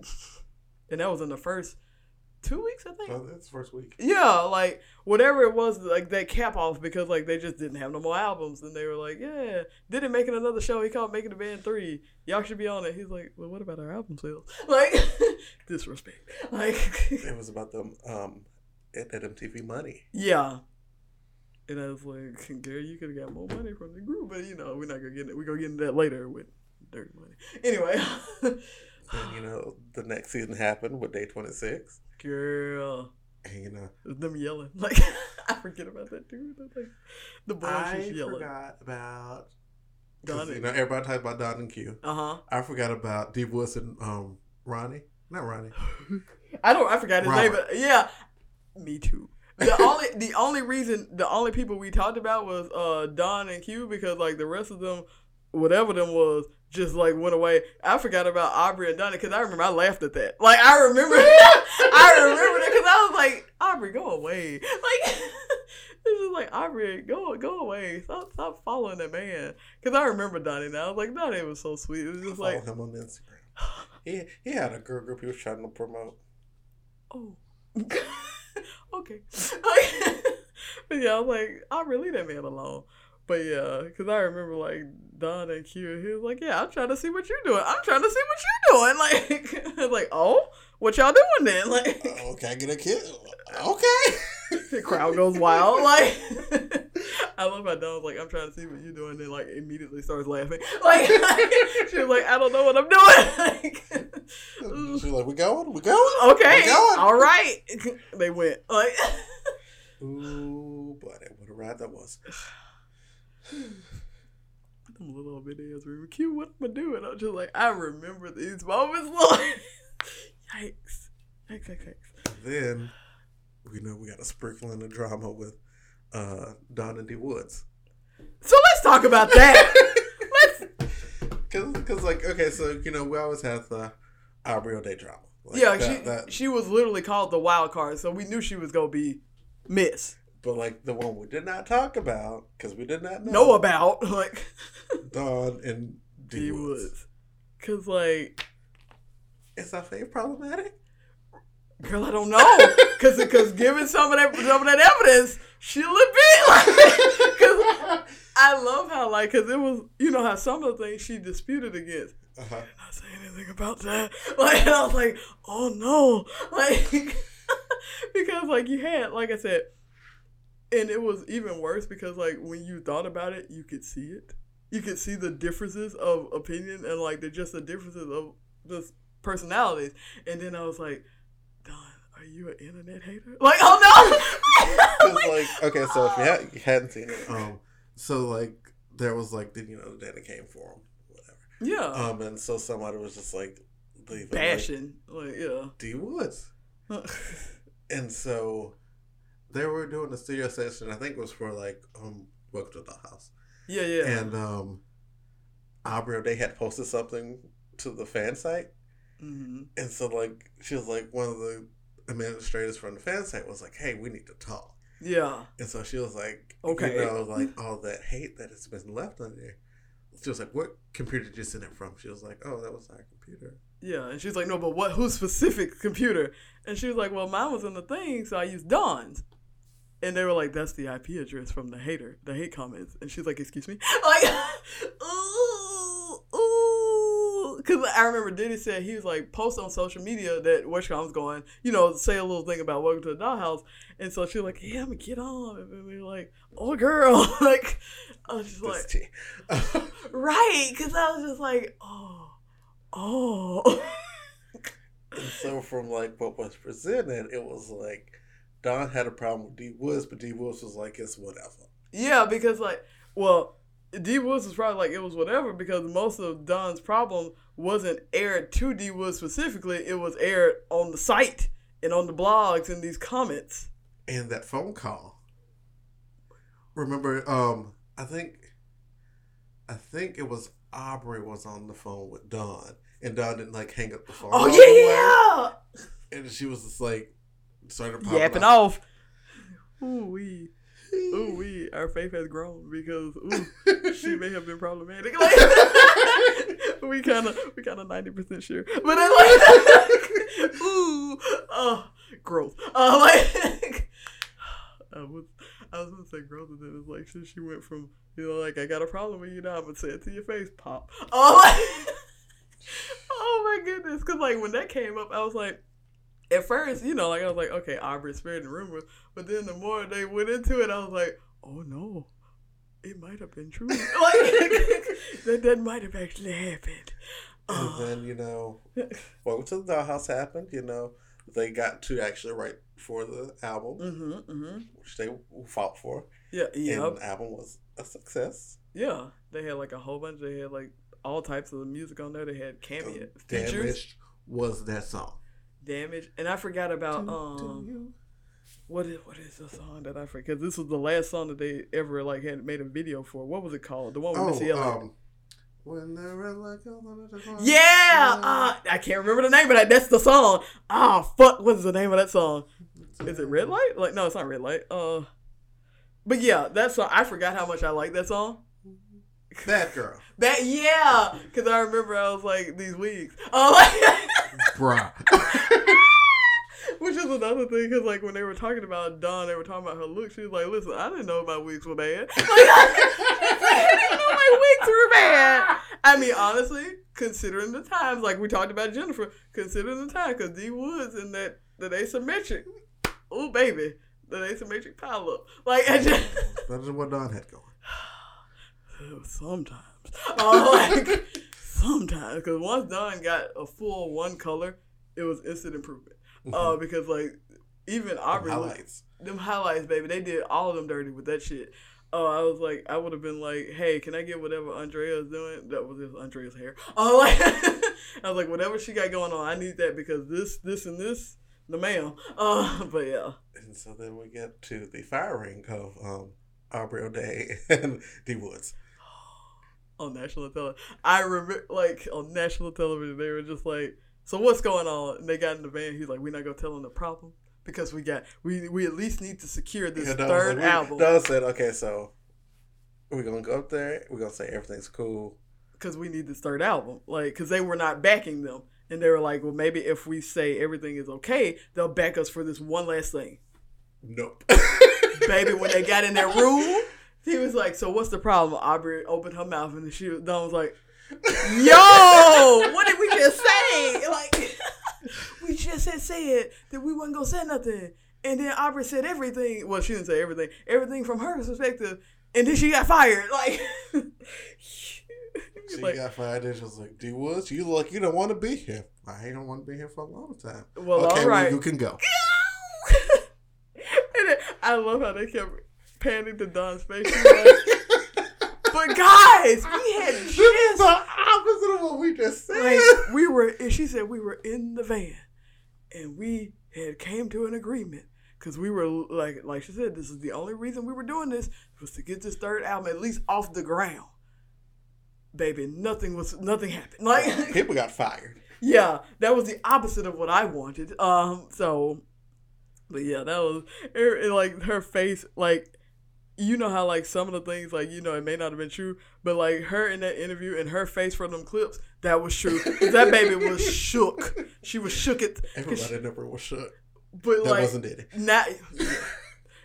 And that was in the first two weeks i think Oh, that's first week. yeah like whatever it was like they cap off because like they just didn't have no more albums and they were like yeah Diddy making another show he called making the band three y'all should be on it he's like well what about our album sales like disrespect like It was about them um at that MTV money. Yeah. And I was like, Gary, you could have got more money from the group, but you know, we're not gonna get it. We're gonna get into that later with dirty money. Anyway. And you know the next season happened with Day26, Girl. and you know them yelling. Like I forget about that. That's Like, the boys I just yelling. forgot about Dawn you know everybody talks about Dawn and Q. Uh huh. I forgot about D Woods and um Ronnie. Not Ronnie. I don't. I forgot his Robert. name. But yeah, me too. The only the only reason the only people we talked about was uh Dawn and Q because like the rest of them, whatever them was, just like went away. I forgot about Aubrey and Donnie because I remember I laughed at that. Like I remember, I remember that because I was like, Aubrey, go away. Like this is like Aubrey, go go away. Stop stop following that man. Because I remember Donnie now. I was like, Donnie was so sweet. It was just I like him on Instagram. He he had a girl group he was trying to promote. Oh. okay. but yeah, I was like, I'll really leave that man alone. But yeah, because I remember like Dawn and Q, he was like, "Yeah, I'm trying to see what you're doing. I'm trying to see what you're doing." Like, like, "Oh, what y'all doing then?" Like, oh, can I get a kiss? Okay. the crowd goes wild. Like, I love how Dawn was like, "I'm trying to see what you're doing," and like immediately starts laughing. Like, like she was like, "I don't know what I'm doing." Like, She's like, "We going? We going? Okay, we going? all right." they went like. Ooh, boy, what a ride that was. Them little videos were cute. What am I doing? I'm just like, I remember these moments, Lord. Yikes. Yikes, yikes, yikes. Then, we know we got a sprinkle in the drama with uh, Dawn and D Woods. So let's talk about that. let's. Cause, cause, like, okay, so you know, we always have the Aubrey O'Day drama. Like, yeah, that, she that, she was literally called the wild card, so we knew she was gonna be Miss. But like the one we did not talk about because we did not know, know about like Dawn and D Woods. Cause like, is our faith problematic? Girl, I don't know. Cause cause given some of that some of that evidence, she looked big like. Cause I love how like cause it was you know how some of the things she disputed against. Uh-huh. Not say anything about that. Like I was like, oh no, like because like you had like I said and it was even worse because like when you thought about it, you could see it. You could see the differences of opinion and like the just the differences of just personalities. And then I was like, Dawn, are you an internet hater? Like, oh no. like, okay, so if you, had, you hadn't seen it, um, so like there was like the you know the Danny came for him, whatever. Yeah. Um, and so somebody was just like leaving, bashing, like, like yeah, D Woods. and so they were doing a studio session. I think it was for like um Welcome to the House. Yeah, yeah. And um, Aubrey they had posted something to the fan site, mm-hmm. and so like she was like one of the administrators from the fan site was like, "Hey, we need to talk." Yeah. And so she was like, "Okay," you know, like all that hate that has been left on there. She was like, "What computer did you send it from?" She was like, "Oh, that was our computer." Yeah, and she's like, "No, but what? Whose specific computer?" And she was like, "Well, mine was in the thing, so I used Dawn's." And they were like, "That's the IP address from the hater, the hate comments." And she's like, "Excuse me," like, ooh, ooh, because I remember Diddy said he was like post on social media that was going, you know, say a little thing about welcome to the dollhouse, and so she was like, "Yeah, I'm gonna get on," and we were like, "Oh, girl," like, I was just like, right, because I was just like, oh, oh. and so from like what was presented, it was like Dawn had a problem with D Woods, but D Woods was like, it's whatever. Yeah, because like, well, D Woods was probably like it was whatever because most of Dawn's problem wasn't aired to D Woods specifically. It was aired on the site and on the blogs and these comments. And that phone call. Remember, um, I think, I think it was Aubrey was on the phone with Dawn, and Dawn didn't like hang up the phone. Oh yeah, yeah. And she was just like, started yapping off. Ooh wee. Ooh wee. Our faith has grown because ooh, she may have been problematic. Like, we kind of we kind of ninety percent sure, but then like ooh, oh, growth. Uh, like I was I was gonna say growth, and then it's like since she went from you know like I got a problem with you now, I'm gonna say it to your face, pop. Oh, like, oh my goodness, because like when that came up, I was like at first, you know, like I was like, okay, Aubrey spreading rumors, but then the more they went into it, I was like, oh no, it might have been true. like that, that might have actually happened. And uh, then you know, Welcome to the Dollhouse happened. You know, they got to actually write for the album, mm-hmm, mm-hmm. which they fought for. Yeah, yeah. And the album was a success. Yeah, they had like a whole bunch. They had like all types of music on there. They had cameo features. Damaged was that song. Damage, and I forgot about Do- do um you- what is what is the song that I forget? This was the last song that they ever like had made a video for. What was it called? The one with Oh, Missy Elliott. um, when the red light goes on, it's on. yeah, uh, I can't remember the name, but that, that's the song. Ah, fuck, what's the name of that song? Is it Red Light? Like, no, it's not Red Light. Uh, but yeah, that song. I forgot how much I like that song. That girl, That yeah, because I remember I was like these weeks. Oh, like, bruh. which is another thing because like when they were talking about Dawn, they were talking about her look. She was like, "Listen, I didn't know my wigs were bad. Like, I didn't know my wigs were bad." I mean, honestly, considering the times, like we talked about Jennifer, considering the time, because D Woods and that that asymmetric, oh baby, that asymmetric pile up, like I just. that is what Dawn had going. Sometimes. Uh, like, sometimes. Because once Dawn got a full one color, it was instant improvement. Uh, because, like, even Aubrey. looked- highlights. them highlights, baby, they did all of them dirty with that shit. Oh, I was like, I would have been like, hey, can I get whatever Aundrea is doing? That was just Aundrea's hair. Oh, like, I was like, whatever she got going on, I need that because this, this, and this, the male. Uh, but yeah. And so then we get to the firing of um, Aubrey O'Day and D Woods. on national television. I remember, like, on national television, they were just like, "So what's going on?" And they got in the van. He's like, "We're not gonna tell them the problem because we got we we at least need to secure this Yeah, third like, album Dawn said, okay, so we're going to go up there. We're going to say everything's cool. because we need this third album." Like, because they were not backing them, and they were like, "Well, maybe if we say everything is okay, they'll back us for this one last thing." Nope. Baby, when they got in their room, he was like, "So what's the problem?" Aubrey opened her mouth, and she Dawn was like. Yo, what did we just say? Like, we just had said that we wasn't gonna say nothing, and then Aubrey said everything. Well, she didn't say everything. Everything from her perspective, and then she got fired. Like, She like, got fired and she was like, D Woods, you look, you don't want to be here. I don't want to be here for a long time. well, okay, all right. well, you can go. and then, I love how they kept panning to Dawn's face. Like, but guys, we had This is just the opposite of what we just said. like we were and she said we were in the van and we had came to an agreement because we were like like she said this is the only reason we were doing this was to get this third album at least off the ground baby nothing was nothing happened like People got fired. yeah that was the opposite of what i wanted um so but yeah that was it, it, like her face like you know how like some of the things like you know it may not have been true but like her in that interview and her face from them clips that was true. that baby was shook she was shook it Everybody she- in the room was shook. but That like wasn't Diddy. now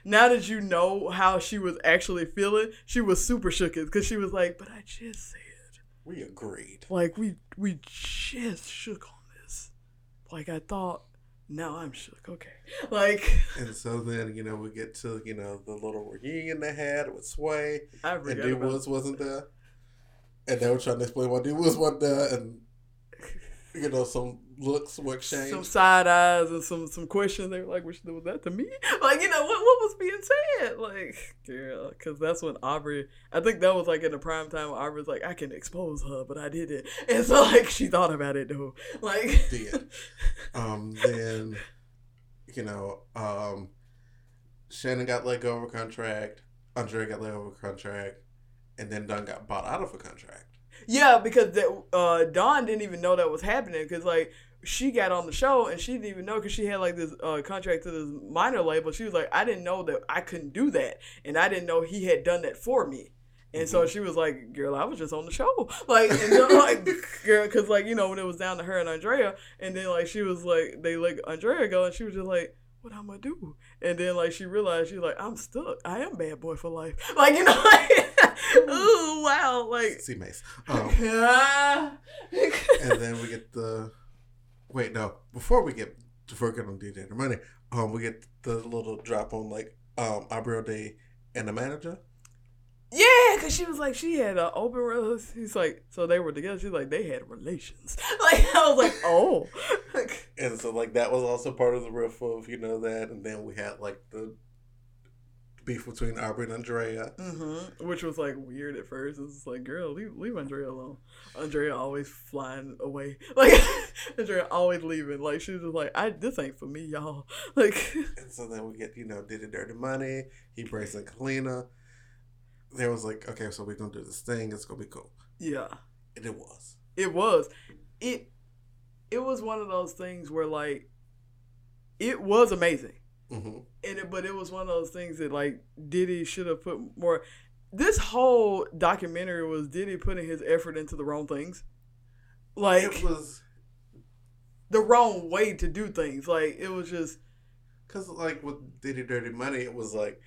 now that you know how she was actually feeling she was super shook it because she was like but i just said We agreed. like we we just shook on this like i thought now i'm shook okay like And so then, you know, we get to, you know, the little reunion they had with Sway. i And forgot D about Woods wasn't there. And they were trying to explain why D Woods wasn't there. And, you know, some looks were exchanged. some side eyes and some some questions. They were like, "Was was that to me?" Like, you know, what what was being said? Like, yeah, because that's when Aubrey. I think that was like in the prime time. Where Aubrey was like, "I can expose her, but I didn't," and so like she thought about it though. Like, did. Um, then, you know, um, Shannon got let go of a contract. Aundrea got let go of a contract. And then Dawn got bought out of a contract. Yeah, because that uh, Dawn didn't even know that was happening because like she got on the show and she didn't even know because she had like this uh, contract to this minor label. She was like, I didn't know that I couldn't do that, and I didn't know he had done that for me. And so she was like, "Girl, I was just on the show, like, and then, like, girl, because like you know when it was down to her and Aundrea, and then like she was like they let Aundrea go, and she was just like, "What I'm gonna do?" And then like she realized she's like, "I'm stuck. I am bad boy for life." Like you know, like, oh wow, like See Mace. Um, and then we get the. Wait, no. Before we get we get on DJ the money, um, we get the little drop on like um Aubrey O'Day and the manager. yeah, because she was like, she had an open relationship. He's like, so they were together. She's like, they had relations. Like, I was like, oh. And so like that was also part of the riff of you know that, and then we had like the beef between Aubrey and Aundrea. Mm-hmm. Which was like weird at first. It was like, girl, leave, leave Aundrea alone. Aundrea always flying away. Like Aundrea always leaving. Like she's just like, I this ain't for me, y'all. Like And so then we get, you know, Diddy Dirty Money. He breaks in Kalenna. There was like, okay, so we're gonna do this thing. It's gonna be cool. Yeah. And it was. It was. It it was one of those things where like it was amazing. Mm-hmm. And it, but it was one of those things that like Diddy should have put more. This whole documentary was Diddy putting his effort into the wrong things, like It was the wrong way to do things. Like it was just because, like, with Diddy Dirty Money, it was like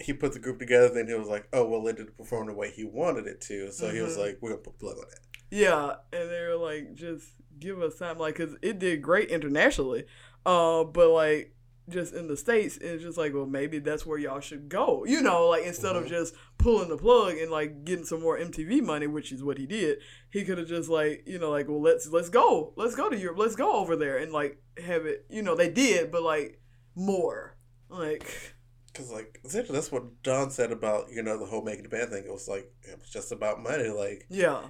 he put the group together. Then he was like, oh, well, it didn't perform the way he wanted it to. So he was Mhm. like, we're gonna put blood on it. yeah, and they were like, just give us time, like, cause it did great internationally, uh, but like just in the states, it's just like, well, maybe that's where y'all should go, you know, like instead of Mhm. just pulling the plug and like getting some more MTV money, which is what he did. He could have just like, you know, like, well, let's let's go, let's go to Europe, let's go over there and like have it, you know, they did, but like more, like, Because, like, essentially, that's what Dawn said about, you know, the whole making the band thing. It was like, it was just about money. Like, yeah,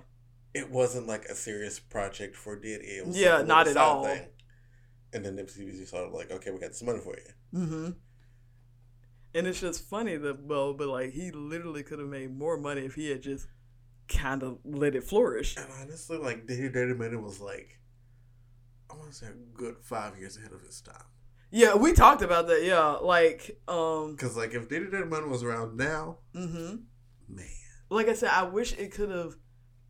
it wasn't like a serious project for Diddy. It was Yeah, like not at all. Thing. And then sort of like, okay, we got some money for you. Mm-hmm. And it's just funny that well, but like he literally could have made more money if he had just kind of let it flourish. And honestly, like, Diddy Dirty Money was like, I want to say a good five years ahead of his time. Yeah, we talked about that. Yeah, like um, Because, like, if Diddy Dirty Money was around now, mm-hmm. man. like I said, I wish it could have.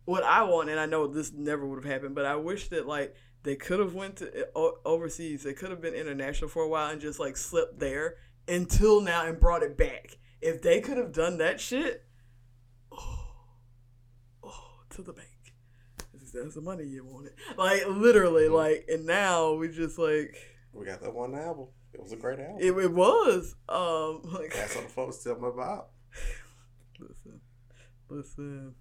What I want, and I know this never would have happened, but I wish that like they could have went to overseas. They could have been international for a while and just like slipped there until now and brought it back. If they could have done that shit, oh, oh, to the bank. That's the money you wanted. Like literally, Mhm. like, and now we just like We got that one album. It was a great album. it, it was um like That's on the folks tell my vibe. listen, listen,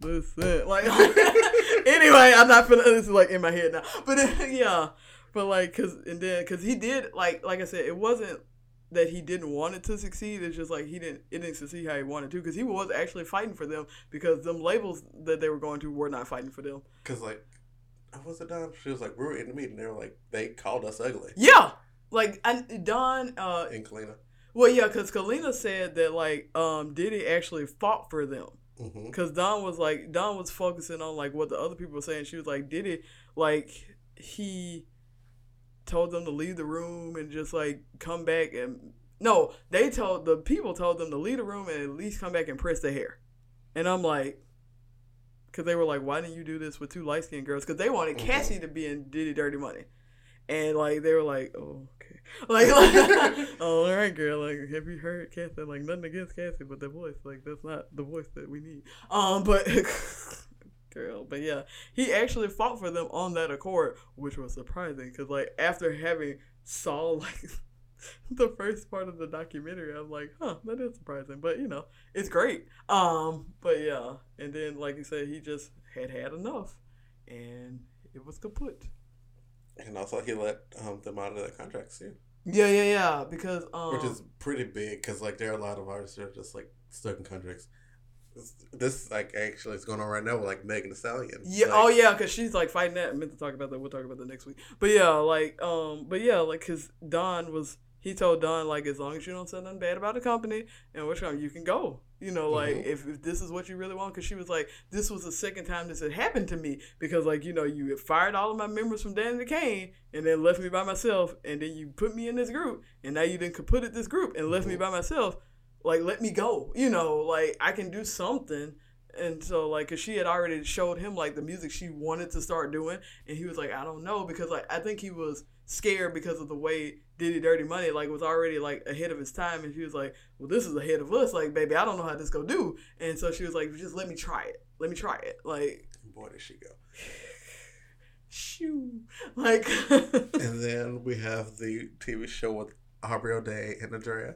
listen. Like anyway, I'm not finna. This is like in my head now, but yeah, but like, cause and then cause he did like like I said, it wasn't that he didn't want it to succeed. It's just like he didn't it didn't succeed how he wanted to because he was actually fighting for them because them labels that they were going to were not fighting for them. Because, like, I was it Dawn? She was like, we were in the meeting. They were like, they called us ugly. Yeah, like and Dawn. uh In Kalenna. Well, yeah, because Kalenna said that like um Diddy actually fought for them. Mm-hmm. Cause Dawn was like Dawn was focusing on like what the other people were saying. She was like, did it like he told them to leave the room and just like come back and no, they told the people told them to leave the room and at least come back and press their hair. And I'm like, cause they were like, why didn't you do this with two light skinned girls? Cause they wanted Mhm. Cassie to be in Diddy Dirty Money, and like they were like, oh like, like oh all right girl, like have you heard Cassie? Like nothing against Cassie, but the voice, like that's not the voice that we need. Um, but girl, but yeah, he actually fought for them on that accord, which was surprising because like after having saw like the first part of the documentary, I'm like, huh, that is surprising, but you know, it's great. Um, but yeah, and then like you said, he just had had enough, and it was kaput. And also, he let um, them out of their contracts too, Yeah, yeah, yeah. Because um, which is pretty big. Because like there are a lot of artists that are just like stuck in contracts. This, this like actually is going on right now with like Megan Thee Stallion. Yeah. Like, oh yeah, because she's like fighting that. I meant to talk about that. We'll talk about that next week. But yeah, like um, but yeah, like because Dawn was he told Dawn like as long as you don't say nothing bad about the company and which one you can go. You know, like Mhm. if, if this is what you really want, because she was like, this was the second time this had happened to me because like you know you had fired all of my members from Danity Kane and then left me by myself and then you put me in this group and now you didn't put it this group and left me Mhm. by myself. Like let me go. You know, like I can do something. And so, like, cause she had already showed him like the music she wanted to start doing, and he was like, I don't know, because like I think he was scared because of the way Diddy Dirty Money like was already like ahead of his time, and she was like, well, this is ahead of us, like, baby, I don't know how this go do, and so she was like, just let me try it, let me try it, like, boy, did she go. shoo, like, And then we have the TV show with Aubrey O'Day and Aundrea.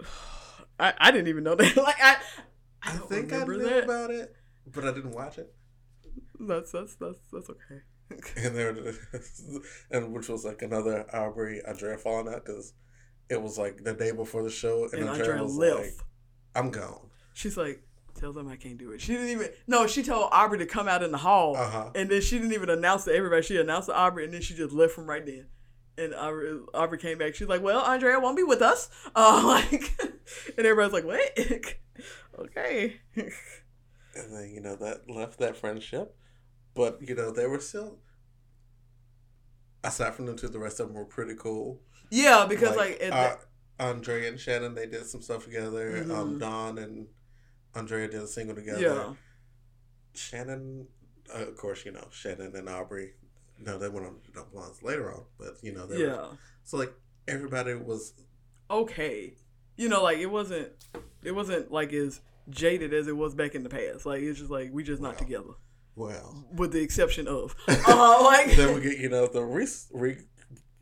I, I didn't even know that, like, I I, I, think I knew that. about it, but I didn't watch it. That's that's that's that's okay. And there, and which was like another Aubrey Aundrea falling out because it was like the day before the show, and, And Aundrea, Aundrea was left. like, "I'm gone." She's like, tell them I can't do it. She didn't even. No, she told Aubrey to come out in the hall, Uh huh. and then she didn't even announce to everybody. She announced to Aubrey, and then she just left from right then. And Aubrey, Aubrey came back. She's like, "Well, Aundrea won't be with us." Uh, like, and everybody's like, "What?" okay. And then you know that left that friendship, but you know they were still. Aside from them two, the rest of them were pretty cool. Yeah, because like, at uh, Aundrea and Shannon, they did some stuff together. Um, Mhm. Dawn and Aundrea did a single together. yeah, Shannon, uh, of course, you know Shannon and Aubrey. No, they went on to Dumb Blondes later on, but you know, they were, yeah, so like everybody was okay. You know, like it wasn't, it wasn't like as jaded as it was back in the past. Like it's just like we just not together, well. with the exception of, uh, like then we get you know the re- re-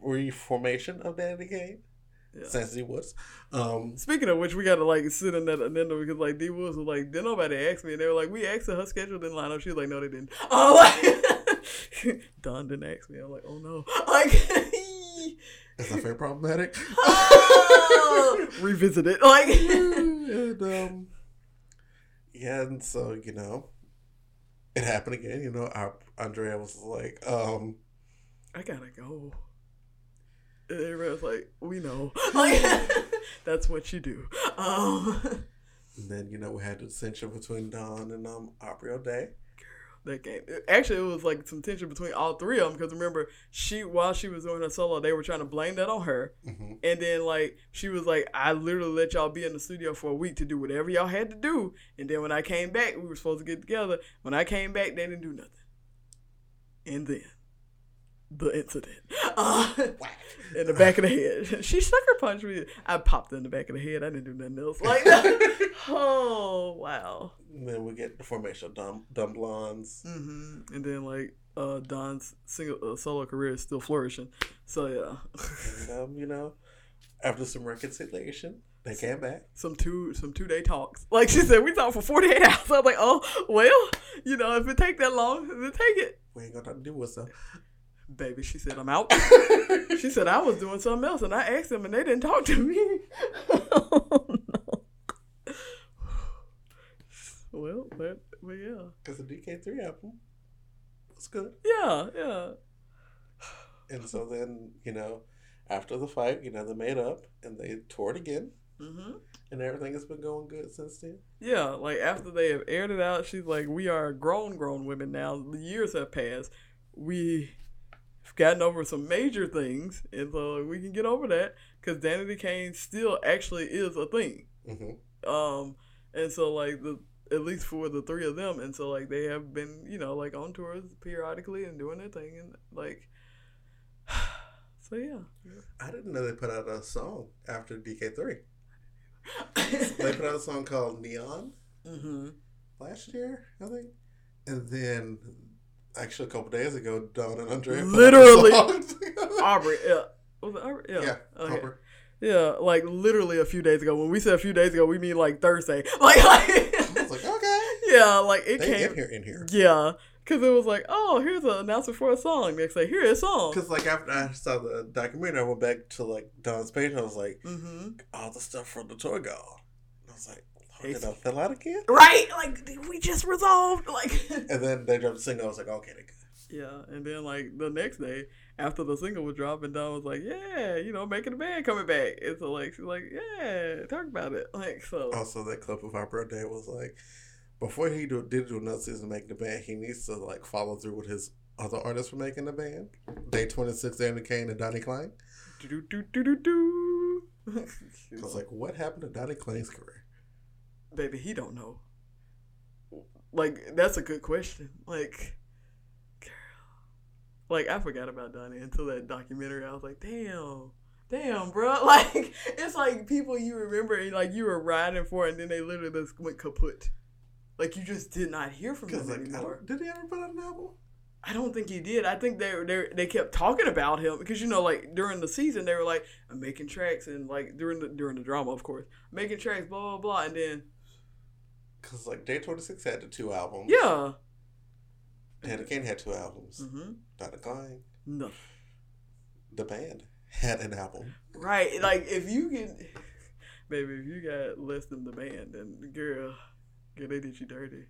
reformation of Danity Kane, Yeah. Sassy Woods. Um, Speaking of which, we gotta like sit in that addendum because like D Woods was like, did nobody ask me? And they were like, we asked her, her schedule didn't line up. She was like, no, they didn't. Oh, like Dawn didn't ask me. I'm like, oh no, like is that very problematic? oh, revisit it. Like and um, yeah, and so you know, it happened again. You know, our Aundrea was like, um, I gotta go. And everybody was like, we know, like that's what you do. Um, and then you know we had the dissension between Dawn and um Aubrey O'Day. That game. Actually, it was like some tension between all three of them because remember, she while she was doing her solo, they were trying to blame that on her, hmm and then like she was like, "I literally let y'all be in the studio for a week to do whatever y'all had to do, and then when I came back, we were supposed to get together. When I came back, they didn't do nothing, and then the incident." Uh, in the back of the head. She sucker punched me. I popped in the back of the head. I didn't do nothing else. Like, oh wow. And then we get the formation of Dumb, dumb Blondes. hmm And then like uh, Dawn's single uh, solo career is still flourishing. So yeah, And, um, you know, after some reconciliation, they came back. some two some two day talks. Like she said, we talked for forty eight hours. I was like, oh well, you know, if it take that long, then take it. We ain't got nothing to do with stuff. Baby, she said I'm out. She said I was doing something else, and I asked them, and they didn't talk to me. oh, no. Well, but, but yeah, Because the DK3 album was good. yeah, yeah. And so then, you know, after the fight, you know, they made up and they toured again. hmm And everything has been going good since then. Yeah, like after they have aired it out, she's like, "We are grown, grown women now. The years have passed. We have gotten over some major things, and so we can get over that because Danity Kane still actually is a thing. hmm Um, and so like the at least for the three of them, and so like they have been, you know, like on tours periodically and doing their thing, and like, so yeah. I didn't know they put out a song after DK3. They put out a song called Neon mm-hmm. last year, I think. And then, actually, a couple days ago, Dawn and Aundrea Literally. out a song. Aubrey, yeah. Was it Aubrey? Yeah. yeah, Okay. Aubrey. Yeah, like literally a few days ago. When we said a few days ago, we mean like Thursday. Like, like I was like, okay. yeah, like it They came. in here, in here. Yeah, because it was like, oh, here's an announcement for a song. Next day, here is a song. Because, like, after I saw the documentary, I went back to, like, Dawn's page and I was like, Mm-hmm. all the stuff from the tour. And I was like, oh, did It's- I fill out again? Right? Like we just resolved. Like. And then they dropped the single. I was like, okay, they good. Yeah, and then like the next day after the single was dropped, and Dawn was like, "Yeah, you know, making a band coming back." And so like she's like, "Yeah, talk about it." Like so. Oh, also, that clip of our birthday was like, before he do, did do another season making the band, he needs to like follow through with his other artists for making the band. Day twenty six, Danity Kane and Donnie Klang. Do do do do do do. I was like, what happened to Donnie Klang's career? Baby, he don't know. Like that's a good question. Like, girl, like I forgot about Donnie until that documentary. I was like, damn. Damn, bro. Like, it's like people you remember and like you were riding for, and then they literally just went kaput. Like, you just did not hear from them like, anymore. did he ever put out an album? I don't think he did. I think they they they kept talking about him because you know like during the season they were like I'm making tracks and like during the during the drama of course making tracks blah blah blah and then Because like Day twenty six had the two albums. yeah Danity Kane had two albums. mm-hmm. Klang, no the band had an album. Right. Like if you can baby, if you got less than the band, then girl, girl, they did you dirty.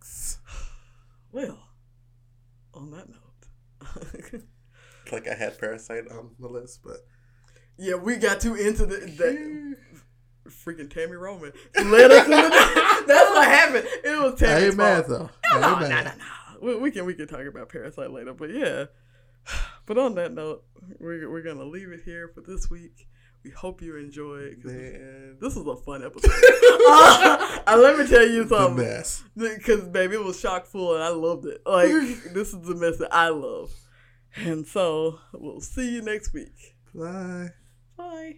Yikes. Well, on that note. like I had Parasite on the list, but yeah, we got too into the that freaking Tami Roman led us into that. That's what happened. It was I ain't mad fault. though. No, no, no, no. We, can we can talk about Parasite later, but yeah. But on that note, we're we're gonna leave it here for this week. We hope you enjoyed. 'cause Man, This was a fun episode. uh, let me tell you the something. mess. Because baby, it was chock full, and I loved it. Like this is the mess that I love. And so we'll see you next week. Bye. Bye.